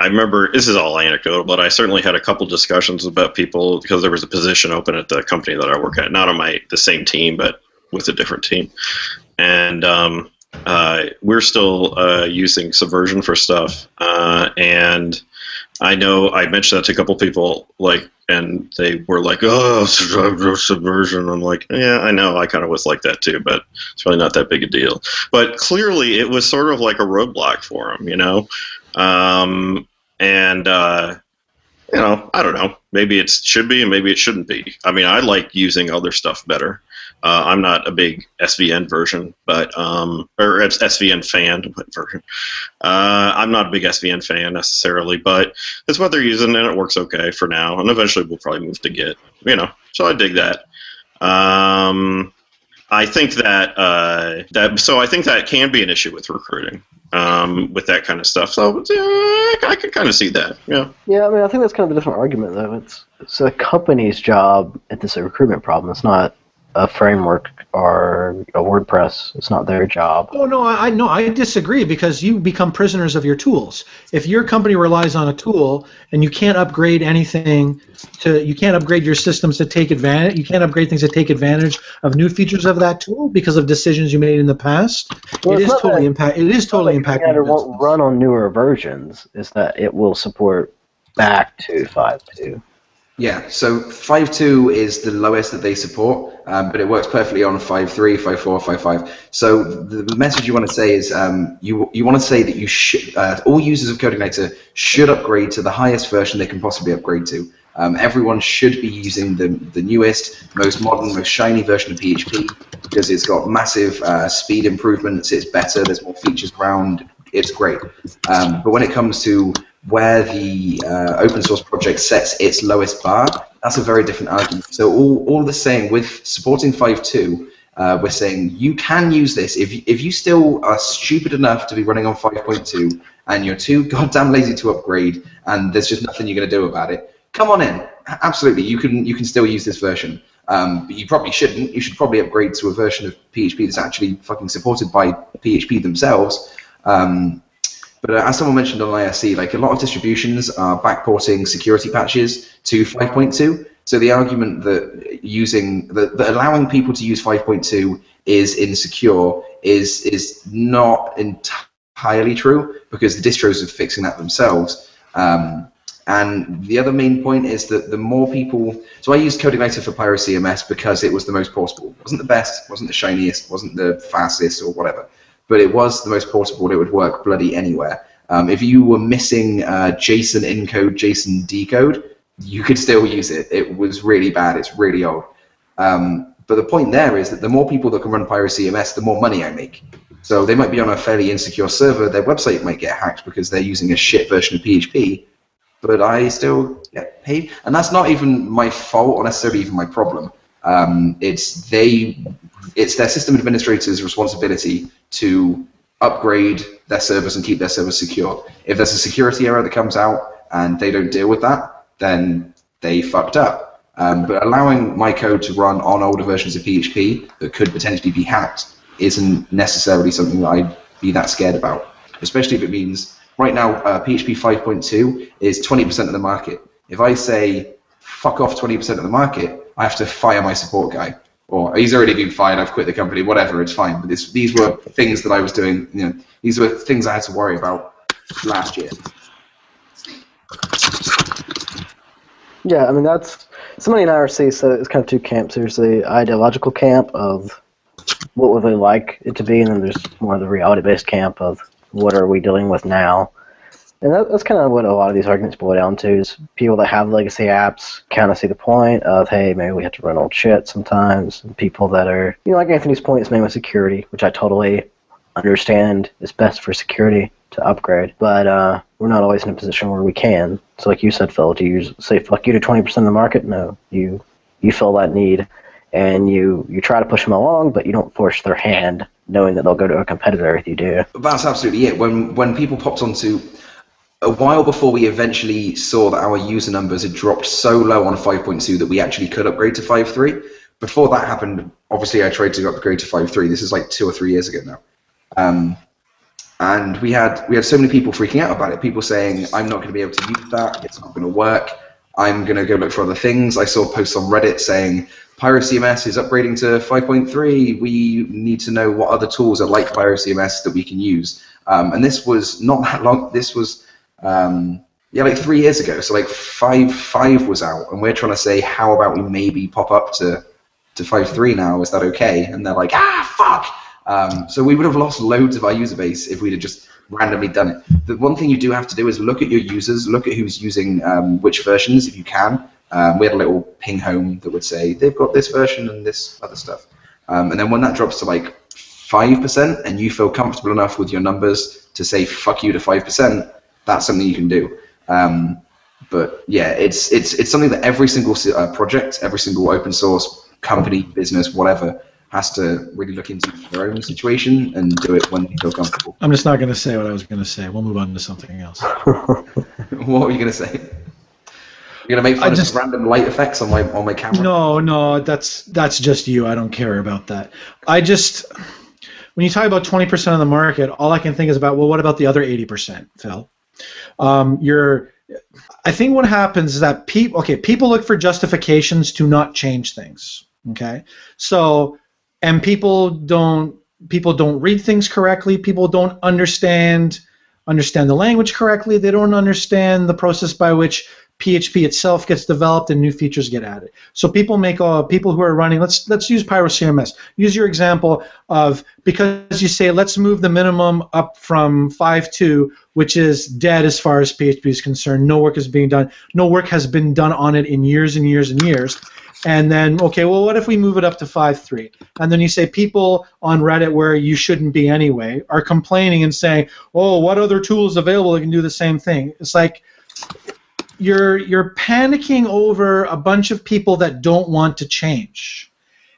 I remember this is all anecdotal, but I certainly had a couple discussions about people because there was a position open at the company that I work at, not on my the same team, but with a different team, and um, uh, we're still uh, using Subversion for stuff, uh, and I know I mentioned that to a couple people, like, and they were like, "Oh, subversion." I'm like, "Yeah, I know. I kind of was like that too, but it's really not that big a deal." But clearly, it was sort of like a roadblock for them, you know. Um, and uh, you know, I don't know. Maybe it should be, and maybe it shouldn't be. I mean, I like using other stuff better. Uh, I'm not a big SVN version, but um, or SVN fan version. Uh, I'm not a big SVN fan necessarily, but it's what they're using, and it works okay for now. And eventually, we'll probably move to Git. You know, so I dig that. Um, I think that uh, that so I think that can be an issue with recruiting um, with that kind of stuff. So yeah, I can kind of see that. Yeah. Yeah, I mean, I think that's kind of a different argument though. It's it's a company's job at this recruitment problem. It's not a framework or a WordPress. It's not their job. Oh no, I no, I disagree because you become prisoners of your tools. If your company relies on a tool and you can't upgrade anything to, you can't upgrade your systems to take advantage. You can't upgrade things to take advantage of new features of that tool because of decisions you made in the past. Well, it's totally that- impact. It is totally It's not impacting. It won't run on newer versions. Is that it will support back to 5.2. Yeah, so 5.2 is the lowest that they support, um, but it works perfectly on 5.3, 5.4, 5.5. So the, message you want to say is um, you, you want to say that you should, uh, all users of CodeIgniter should upgrade to the highest version they can possibly upgrade to. Um, everyone should be using the, the newest, most modern, most shiny version of PHP because it's got massive uh, speed improvements, it's better, there's more features around, it's great. Um, but when it comes to where the uh, open source project sets its lowest bar, that's a very different argument. So all, all the same, with supporting 5.2, uh, we're saying you can use this. If, if you still are stupid enough to be running on 5.2 and you're too goddamn lazy to upgrade and there's just nothing you're going to do about it, come on in. Absolutely, you can, you can still use this version. Um, but you probably shouldn't. You should probably upgrade to a version of PHP that's actually fucking supported by PHP themselves. Um, but uh, as someone mentioned on IRC, like a lot of distributions are backporting security patches to 5.2. So the argument that using that, that allowing people to use 5.2 is insecure is is not entirely true because the distros are fixing that themselves. Um, and the other main point is that the more people, so I used CodeIgniter for PyroCMS because it was the most portable. It wasn't the best, wasn't the shiniest, wasn't the fastest or whatever, but it was the most portable. It would work bloody anywhere. Um, if you were missing uh, JSON encode, JSON decode, you could still use it. It was really bad. It's really old. Um, but the point there is that the more people that can run PyroCMS, the more money I make. So they might be on a fairly insecure server. Their website might get hacked because they're using a shit version of PHP, but I still get paid. And that's not even my fault or necessarily even my problem. Um, it's they, it's their system administrator's responsibility to upgrade their service and keep their service secure. If there's a security error that comes out and they don't deal with that, then they fucked up. Um, but allowing my code to run on older versions of PHP that could potentially be hacked isn't necessarily something that I'd be that scared about, especially if it means right now uh, PHP 5.2 is 20% of the market. If I say fuck off 20% of the market, I have to fire my support guy. Or he's already been fired, I've quit the company, whatever, it's fine. But this, these were things that I was doing, you know, these were things I had to worry about last year. Yeah, I mean that's somebody in IRC said it's kind of two camps. There's the ideological camp of what would they like it to be, and then there's more the reality-based camp of what are we dealing with now. And that, that's kind of what a lot of these arguments boil down to: is people that have legacy apps kind of see the point of, hey, maybe we have to run old shit sometimes. And people that are, you know, like Anthony's point is mainly security, which I totally understand is best for security to upgrade, but uh, we're not always in a position where we can. So, like you said, Phil, do you say fuck you to twenty percent of the market? No, you you fill that need, and you you try to push them along, but you don't force their hand, knowing that they'll go to a competitor if you do. That's absolutely it. When when people popped onto a while before we eventually saw that our user numbers had dropped so low on 5.2 that we actually could upgrade to 5.3. Before that happened, obviously I tried to upgrade to 5.3. This is like two or three years ago now. Um, and we had we had so many people freaking out about it. People saying, "I'm not going to be able to use that. It's not going to work. I'm going to go look for other things." I saw posts on Reddit saying, "PyroCMS is upgrading to 5.3. We need to know what other tools are like PyroCMS that we can use." Um, and this was not that long. This was um, yeah, like three years ago. So like five five was out, and we're trying to say, how about we maybe pop up to to five three now? Is that okay? And they're like, ah, fuck. Um, so we would have lost loads of our user base if we'd have just randomly done it. The one thing you do have to do is look at your users, look at who's using um, which versions if you can. Um, we had a little ping home that would say they've got this version and this other stuff. Um, and then when that drops to like five percent, and you feel comfortable enough with your numbers to say fuck you to five percent, that's something you can do. Um, but yeah, it's it's it's something that every single uh, project, every single open source company, business, whatever, has to really look into their own situation and do it when they feel comfortable. I'm just not going to say what I was going to say. We'll move on to something else. what were you going to say? You're gonna make I fun of just- random light effects on my on my camera. No, no, that's that's just you. I don't care about that. I just when you talk about 20% of the market, all I can think is about well, what about the other 80%, Phil? Um, you're I think what happens is that people okay, people look for justifications to not change things. Okay? So and people don't people don't read things correctly, people don't understand understand the language correctly, they don't understand the process by which PHP itself gets developed and new features get added. So people make uh, people who are running. Let's let's use Pyro CMS. Use your example of because you say let's move the minimum up from 5.2, which is dead as far as PHP is concerned. No work is being done. No work has been done on it in years and years and years. And then okay, well, what if we move it up to 5.3? And then you say people on Reddit where you shouldn't be anyway are complaining and saying, oh, what other tools available that can do the same thing? It's like you're you're panicking over a bunch of people that don't want to change.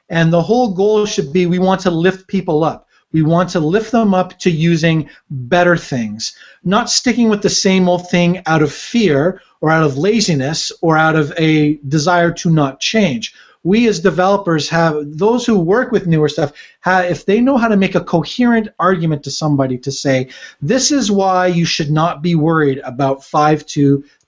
And the whole goal should be we want to lift people up. We want to lift them up to using better things, not sticking with the same old thing out of fear or out of laziness or out of a desire to not change. We as developers have those who work with newer stuff, have, if they know how to make a coherent argument to somebody to say, this is why you should not be worried about 5.2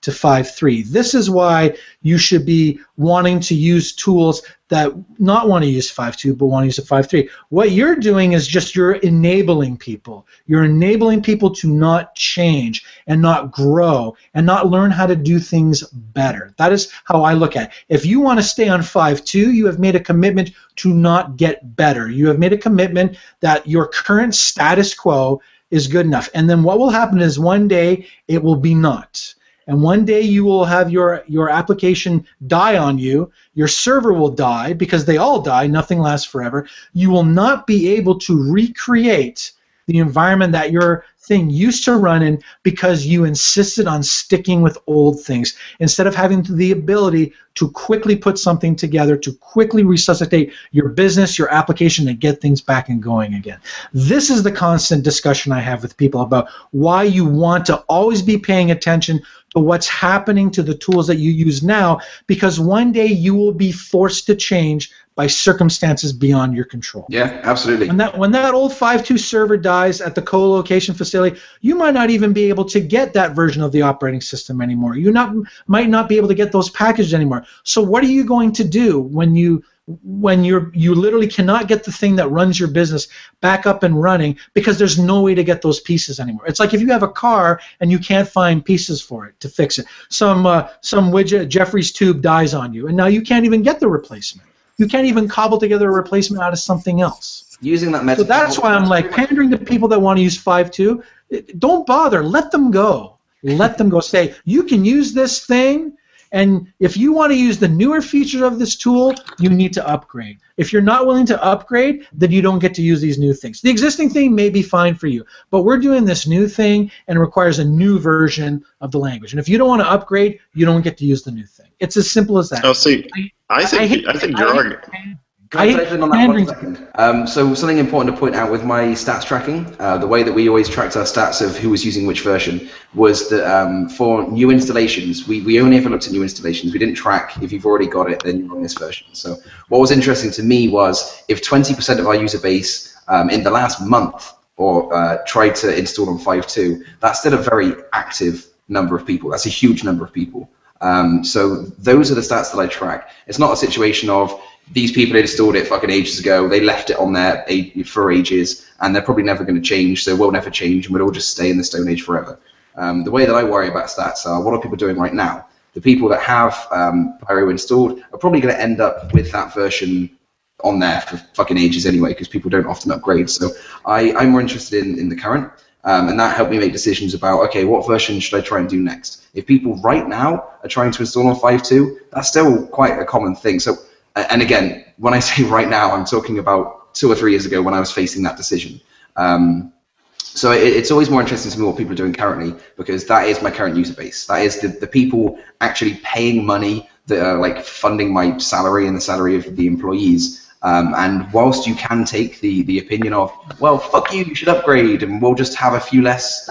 to 5.3. This is why you should be wanting to use tools that not want to use 5.2 but want to use a 5.3. What you're doing is just you're enabling people. You're enabling people to not change and not grow and not learn how to do things better. That is how I look at it. If you want to stay on 5.2, you have made a commitment to not get better. You have made a commitment that your current status quo is good enough. And then what will happen is one day it will be not. And one day you will have your, your application die on you. Your server will die because they all die. Nothing lasts forever. You will not be able to recreate the environment that your thing used to run in because you insisted on sticking with old things. Instead of having the ability to quickly put something together to quickly resuscitate your business your application and get things back and going again. This is the constant discussion i have with people about why you want to always be paying attention to what's happening to the tools that you use now because one day you will be forced to change by circumstances beyond your control Yeah, absolutely. when that when that old 5.2 server dies at the co-location facility, you might not even be able to get that version of the operating system anymore. You not might not be able to get those packages anymore. So what are you going to do when you when you're you literally cannot get the thing that runs your business back up and running because there's no way to get those pieces anymore. It's like if you have a car and you can't find pieces for it to fix it. Some uh, some widget Jeffrey's tube dies on you and now you can't even get the replacement. You can't even cobble together a replacement out of something else. Using that meta. So that's why I'm like pandering to people that want to use 5.2. it- Don't bother. Let them go. Let them go. Say you can use this thing, and if you want to use the newer features of this tool, you need to upgrade. If you're not willing to upgrade, then you don't get to use these new things. The existing thing may be fine for you, but we're doing this new thing, and requires a new version of the language. And if you don't want to upgrade, you don't get to use the new thing. It's as simple as that. Oh, see, I think hate- I, think I you're hate- arguing. Can I I on that one second? Um, so something important to point out with my stats tracking, uh, the way that we always tracked our stats of who was using which version was that um, for new installations, we, we only ever looked at new installations. We didn't track if you've already got it, then you're on this version. So what was interesting to me was if 20% of our user base um, in the last month or uh, tried to install on 5.2, that's still a very active number of people. That's a huge number of people. Um, so those are the stats that I track. It's not a situation of these people installed it fucking ages ago. They left it on there for ages, and they're probably never going to change. So we'll never change, and we'll all just stay in the Stone Age forever. Um, the way that I worry about stats are what are people doing right now? The people that have um, Pyro installed are probably going to end up with that version on there for fucking ages anyway, because people don't often upgrade. So I, I'm more interested in, in the current. Um, and that helped me make decisions about okay, what version should I try and do next? If people right now are trying to install on 5.2, that's still quite a common thing. So, and again, when I say right now, I'm talking about two or three years ago when I was facing that decision. Um, so it, it's always more interesting to me what people are doing currently because that is my current user base. That is the, the people actually paying money that are like funding my salary and the salary of the employees. Um, and whilst you can take the, the opinion of, well, fuck you, you should upgrade, and we'll just have a few less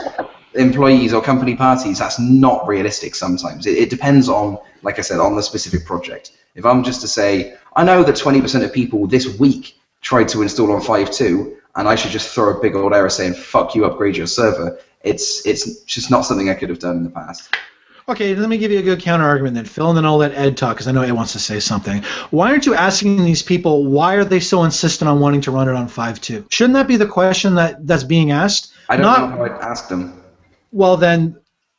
employees or company parties, that's not realistic sometimes. It, it depends on, like I said, on the specific project. If I'm just to say, I know that 20% of people this week tried to install on 5.2, and I should just throw a big old error saying, fuck you, upgrade your server, it's, it's just not something I could have done in the past. Okay, let me give you a good counter argument then, Phil, and then I'll let Ed talk because I know Ed wants to say something. Why aren't you asking these people why are they so insistent on wanting to run it on 5.2? Shouldn't that be the question that, that's being asked? I don't Not- know how I'd ask them. Well, then,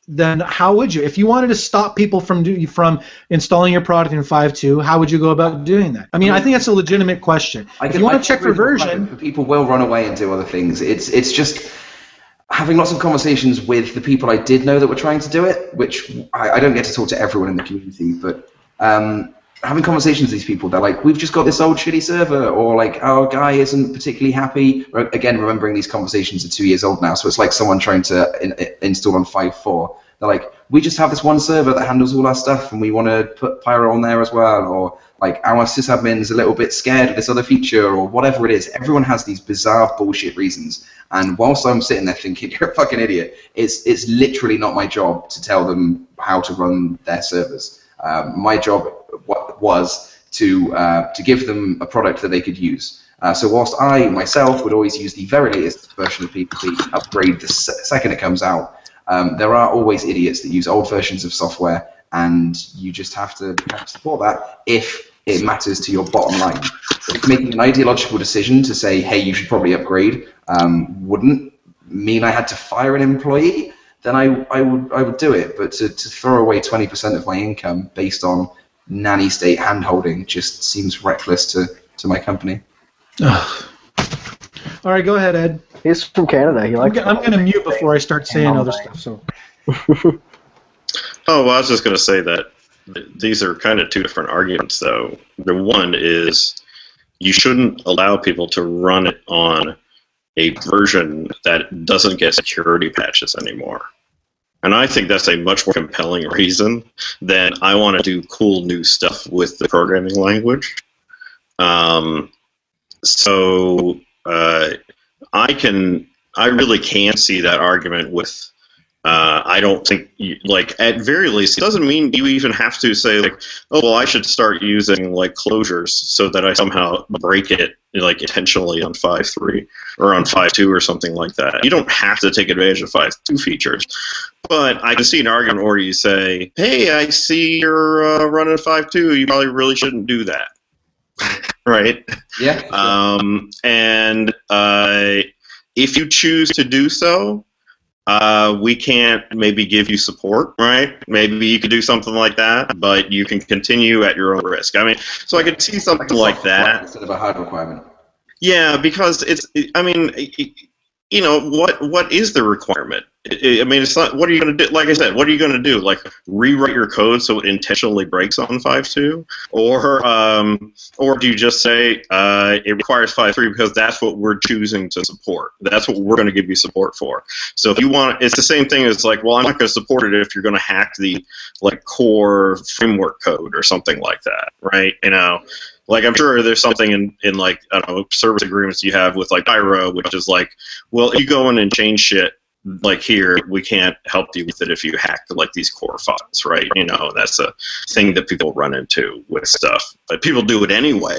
then how would you? If you wanted to stop people from do, from installing your product in 5.2, how would you go about doing that? I mean, I think that's a legitimate question. I if you want I to check for version, People will run away and do other things. It's it's just having lots of conversations with the people I did know that were trying to do it, which I, I don't get to talk to everyone in the community, but um, having conversations with these people, they're like, we've just got this old shitty server, or like our guy isn't particularly happy. Again, remembering these conversations are two years old now, so it's like someone trying to in, in- install on 5.4. They're like, we just have this one server that handles all our stuff, and we want to put Pyro on there as well, or like our sysadmin's a little bit scared of this other feature, or whatever it is. Everyone has these bizarre bullshit reasons, and whilst I'm sitting there thinking you're a fucking idiot, it's it's literally not my job to tell them how to run their servers. Um, my job wa- was to uh, to give them a product that they could use. Uh, so whilst I myself would always use the very latest version of PHP, upgrade the second it comes out, um, there are always idiots that use old versions of software, and you just have to, support that if it matters to your bottom line. Making an ideological decision to say, hey, you should probably upgrade, um, wouldn't mean I had to fire an employee, then I, I would I would do it. But to, to throw away 20% of my income based on nanny state handholding just seems reckless to, to my company. Ugh. all right, go ahead, Ed. He's from Canada. He I'm, likes. I'm, going to mute before I start saying other stuff. So Oh, well, I was just going to say that these are kind of two different arguments, though. The one is you shouldn't allow people to run it on a version that doesn't get security patches anymore. And I think that's a much more compelling reason than I want to do cool new stuff with the programming language. Um, so uh, I can, I really can see that argument with uh, I don't think, you, like, at very least, it doesn't mean you even have to say, like, oh, well, I should start using, like, closures so that I somehow break it, like, intentionally on 5.3 or on 5.2 or something like that. You don't have to take advantage of 5.2 features. But I can see an argument where you say, hey, I see you're uh, running 5.2. You probably really shouldn't do that. right? Yeah. Um, and uh, if you choose to do so, uh, we can't maybe give you support, right? Maybe you could do something like that, but you can continue at your own risk. I mean, so I could see something like that. Instead of a hard requirement. Yeah, because it's. I mean, you know what? What is the requirement? I mean, it's not. What are you going to do? Like I said, what are you going to do? Like rewrite your code so it intentionally breaks on 5.2, or um, or do you just say uh, it requires 5.3 because that's what we're choosing to support? That's what we're going to give you support for. So if you want, it's the same thing as like, well, I'm not going to support it if you're going to hack the like core framework code or something like that, right? You know, like I'm sure there's something in, in like I don't know service agreements you have with like Pyro, which is like, well, if you go in and change shit like here, we can't help you with it if you hack like these core files, right? You know, that's a thing that people run into with stuff, but people do it anyway.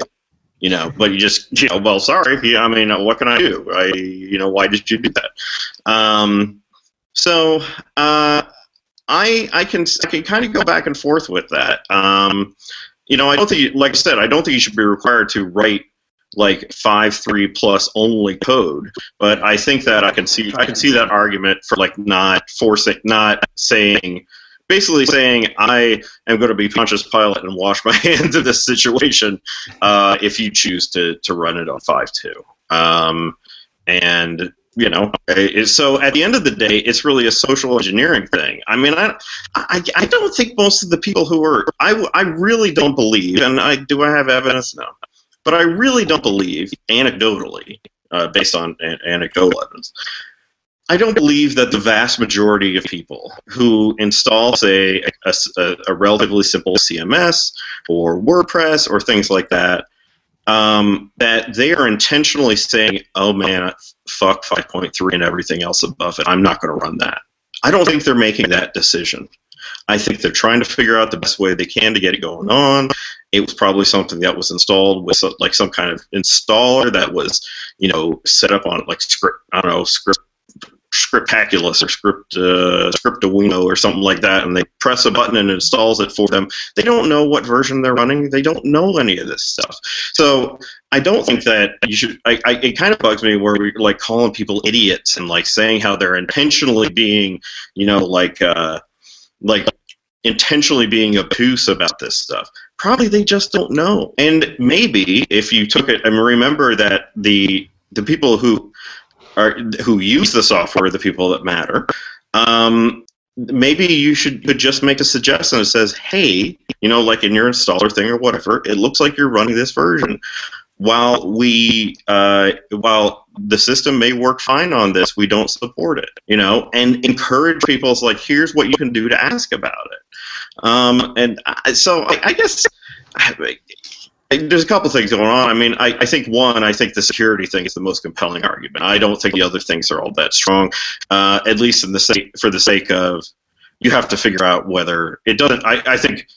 You know, but you just you know, well, sorry. I mean, what can I do? I you know, why did you do that? Um, so uh, I I can I can kind of go back and forth with that. Um, you know, I don't think, like I said, I don't think you should be required to write like five three plus only code. But I think that I can see I can see that argument for like not forcing, not saying, basically saying I am going to be Pontius Pilate and wash my hands of this situation uh, if you choose to to run it on five two. Um, and you know, so at the end of the day, it's really a social engineering thing. I mean, I, I, I don't think most of the people who are, I, I really don't believe, and I do I have evidence? No, but I really don't believe, anecdotally, uh, based on an- anecdotal evidence, I don't believe that the vast majority of people who install, say, a, a, a relatively simple CMS or WordPress or things like that, um, that they are intentionally saying, "Oh man, fuck 5.3 and everything else above it. I'm not going to run that." I don't think they're making that decision. I think they're trying to figure out the best way they can to get it going on. It was probably something that was installed with like some kind of installer that was, you know, set up on like script. I don't know script Scriptaculous or Script uh, Scriptowino or something like that, and they press a button and it installs it for them. They don't know what version they're running. They don't know any of this stuff. So I don't think that you should. I, I it kind of bugs me where we're like calling people idiots and like saying how they're intentionally being, you know, like uh, like intentionally being obtuse about this stuff. Probably they just don't know. And maybe if you took it and remember that the the people who are who use the software are the people that matter. Um, maybe you should could just make a suggestion that says, "Hey, you know, like in your installer thing or whatever, it looks like you're running this version." While we, uh, while the system may work fine on this, we don't support it. You know, and encourage people. It's like, here's what you can do to ask about it. Um, and I, so I, I guess there's a couple things going on. I mean, I, I, think one, I think the security thing is the most compelling argument. I don't think the other things are all that strong, uh, at least in the sake for the sake of you have to figure out whether it doesn't. I, I think.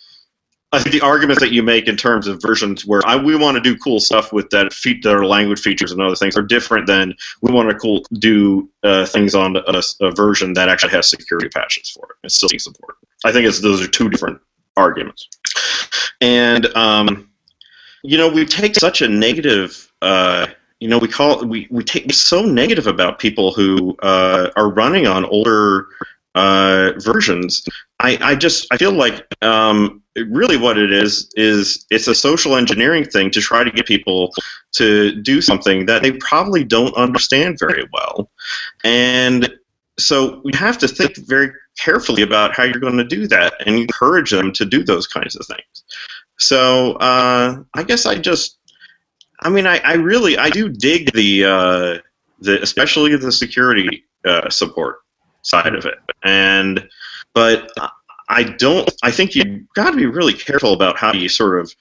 I think the arguments that you make in terms of versions where I, we want to do cool stuff with that, feat, that are language features and other things are different than we want to cool, do uh, things on a, a, version that actually has security patches for it and still being supported. I think it's, those are two different arguments. And um, you know, we take such a negative. Uh, you know, we call we we take so negative about people who uh, are running on older uh, versions. I, I just I feel like um, really what it is is it's a social engineering thing to try to get people to do something that they probably don't understand very well, and so you have to think very carefully about how you're going to do that and encourage them to do those kinds of things. So uh, I guess I just, I mean, I, I really, I do dig the, uh, the especially the security uh, support side of it, and but I don't. I think you've got to be really careful about how you sort of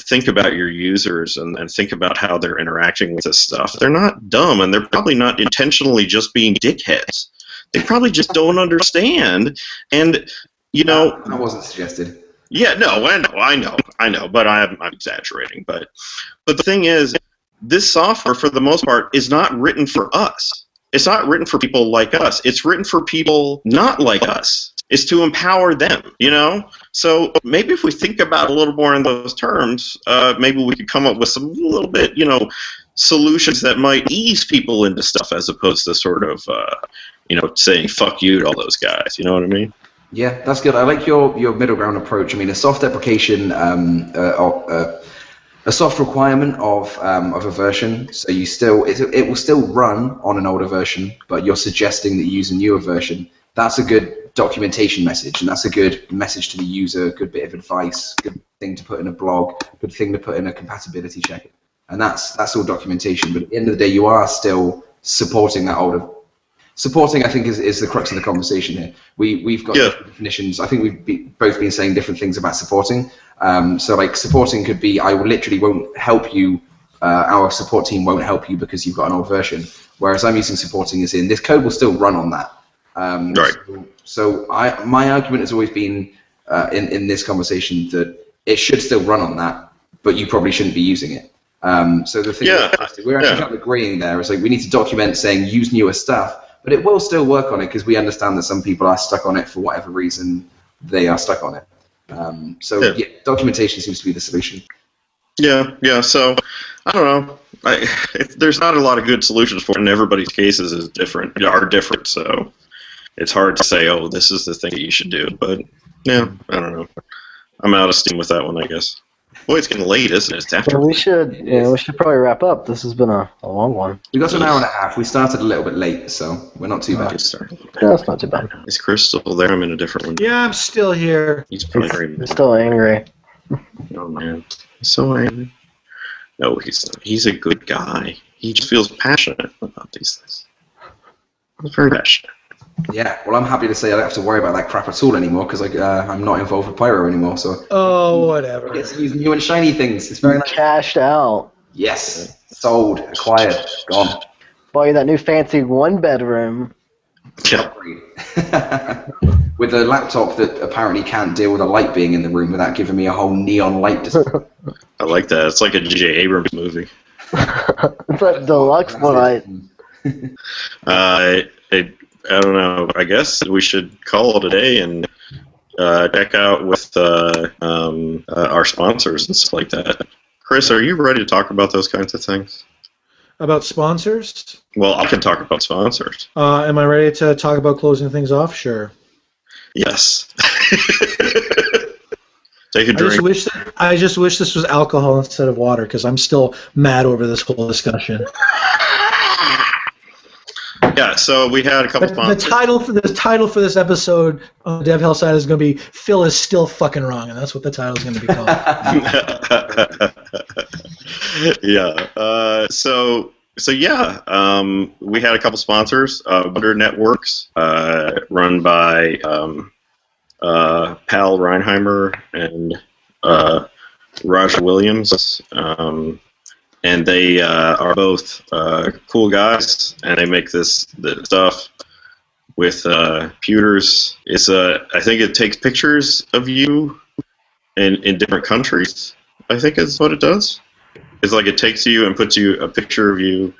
think about your users and, and think about how they're interacting with this stuff. They're not dumb, and they're probably not intentionally just being dickheads. They probably just don't understand, and you know. That wasn't suggested. Yeah, no, I know, I know, I know, but I'm, I'm exaggerating. But, but the thing is, this software, for the most part, is not written for us. It's not written for people like us. It's written for people not like us. It's to empower them, you know. So maybe if we think about a little more in those terms, uh, maybe we could come up with some little bit, you know, solutions that might ease people into stuff as opposed to sort of, uh, you know, saying "fuck you" to all those guys. You know what I mean? Yeah, that's good. I like your, your middle ground approach. I mean, a soft deprecation, um, uh, uh, a soft requirement of um, of a version, so you still it, it will still run on an older version, but you're suggesting that you use a newer version. That's a good documentation message, and that's a good message to the user. Good bit of advice. Good thing to put in a blog. Good thing to put in a compatibility check. And that's that's all documentation. But at the end of the day, you are still supporting that older supporting, I think, is, is the crux of the conversation here. We we've got yeah. definitions. I think we've be, both been saying different things about supporting. Um, so like supporting could be I literally won't help you. Uh, our support team won't help you because you've got an old version. Whereas I'm using supporting as in this code will still run on that. Um, right. So, so, I my argument has always been uh, in in this conversation that it should still run on that, but you probably shouldn't be using it. Um, so the thing yeah. we're actually yeah. kind of agreeing there is like we need to document saying use newer stuff, but it will still work on it because we understand that some people are stuck on it for whatever reason they are stuck on it. Um, so yeah. yeah. documentation seems to be the solution. Yeah, yeah. So I don't know. I, it, there's not a lot of good solutions for it, and everybody's cases is different are different. So it's hard to say, oh, this is the thing that you should do. But yeah, I don't know. I'm out of steam with that one, I guess. Boy, it's getting late, isn't it? It's after. Well, we should, yeah, we should probably wrap up. This has been a, a long one. We got to an hour and a half. We started a little bit late, so we're not too bad. Yeah, that's not too bad. Is Chris still there? I'm in a different one. Yeah, I'm still here. He's probably He's, very he's still angry. Oh man, he's so angry. No, he's. He's a good guy. He just feels passionate about these things. He's very passionate. Yeah, well, I'm happy to say I don't have to worry about that crap at all anymore because uh, I'm not involved with Pyro anymore. So oh, whatever. I get to use new and shiny things. It's very nice. Cashed out. Yes, sold, acquired, gone. Buy you that new fancy one bedroom. Yep. with a laptop that apparently can't deal with a light being in the room without giving me a whole neon light display. I like that. It's like a J.J. Abrams movie. it's a deluxe one. I Uh, it, I don't know. I guess we should call it a day and uh, check out with uh, um, uh, our sponsors and stuff like that. Chris, are you ready to talk about those kinds of things? About sponsors? Well, I can talk about sponsors. Uh, am I ready to talk about closing things off? Sure. Yes. Take a I just drink. wish I just wish this was alcohol instead of water because I'm still mad over this whole discussion. Yeah, so we had a couple The, the sponsors. title for the title for this episode on the Dev Hell side is going to be "Phil is still fucking wrong," and that's what the title is going to be called. yeah. Uh, so so yeah, um, we had a couple sponsors. Uh, Wonder Networks, uh, run by um, uh, Paul Reinheimer and uh, Roger Williams, um, and they uh, are both uh, cool guys, and they make this, this stuff with uh, computers. It's a, I think it takes pictures of you in in different countries. I think is what it does. It's like it takes you and puts you a picture of you,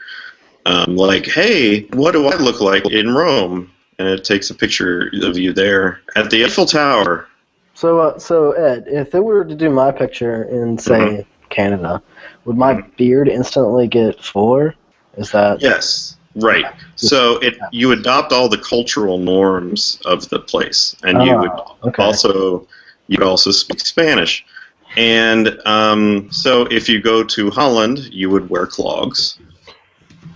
um, like, hey, what do I look like in Rome? And it takes a picture of you there at the Eiffel Tower. So, uh, so Ed, if it were to do my picture and say Mm-hmm. Canada, would my hmm. beard instantly get fuller? Is that Yes, right. So it you adopt all the cultural norms of the place, and you would Oh, okay? also you could also speak Spanish. And um, so if you go to Holland, you would wear clogs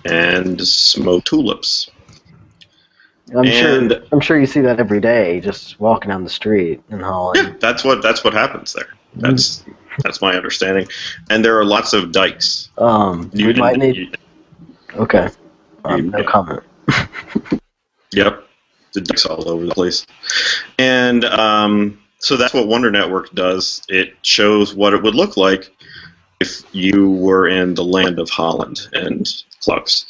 and smoke tulips. I'm and- sure. I'm sure you see that every day, just walking down the street in Holland. Yeah, that's what that's what happens there. That's mm-hmm. That's my understanding. And there are lots of dikes. Um, You we didn't- might need. Okay. Um, no Yeah. comment. Yep, the dikes all over the place. And um, so that's what Wonder Network does. It shows what it would look like if you were in the land of Holland and clubs.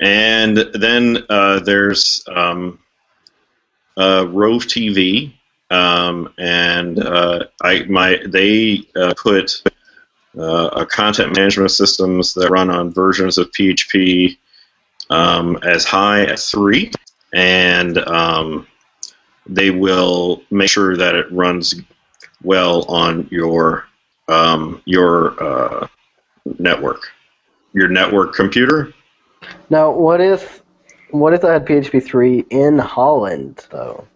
And then uh, there's um, uh, Roave TV, um, and uh, I my they uh, put uh, content management systems that run on versions of PHP um, as high as three, and um, they will make sure that it runs well on your um, your uh, network, your network computer. Now, what if, what if I had PHP three in Holland though?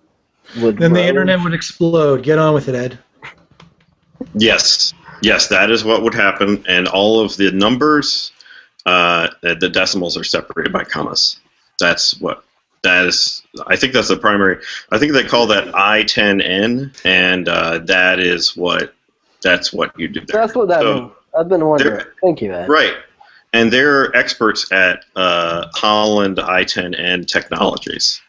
Would then the internet would explode. Get on with it, Ed. Yes, yes, that is what would happen, and all of the numbers, uh, the decimals are separated by commas. That's what that is. I think that's the primary. I think they call that I10N, and uh, that is what that's what you do there. That's what that So- means. I've been wondering. Thank you, Ed. Right. And they're experts at uh, Holland I10N technologies.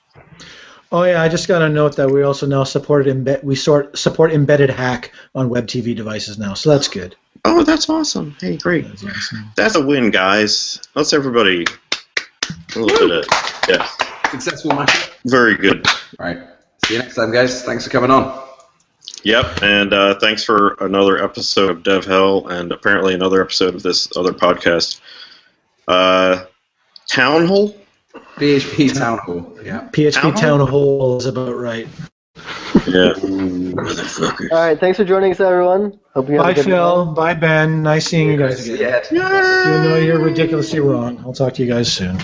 Oh yeah, I just got a note that we also now supported embed we sort support embedded hack on web TV devices now, so that's good. Oh, that's awesome. Hey, great. That's awesome. That's a win, guys. Let's everybody a little bit of yeah. Successful match. Very good. Right. See you next time, guys. Thanks for coming on. Yep, and uh, thanks for another episode of Dev Hell, and apparently another episode of this other podcast. Uh, Town Hall. PHP Town Hall. Yeah. PHP Town Town Hall is about right. Yeah. Motherfucker. All right. Thanks for joining us, everyone. Hope you have Bye a good Phil. Bye Ben. Nice seeing you guys See again. you, Ed. Even though you're ridiculously wrong. I'll talk to you guys soon.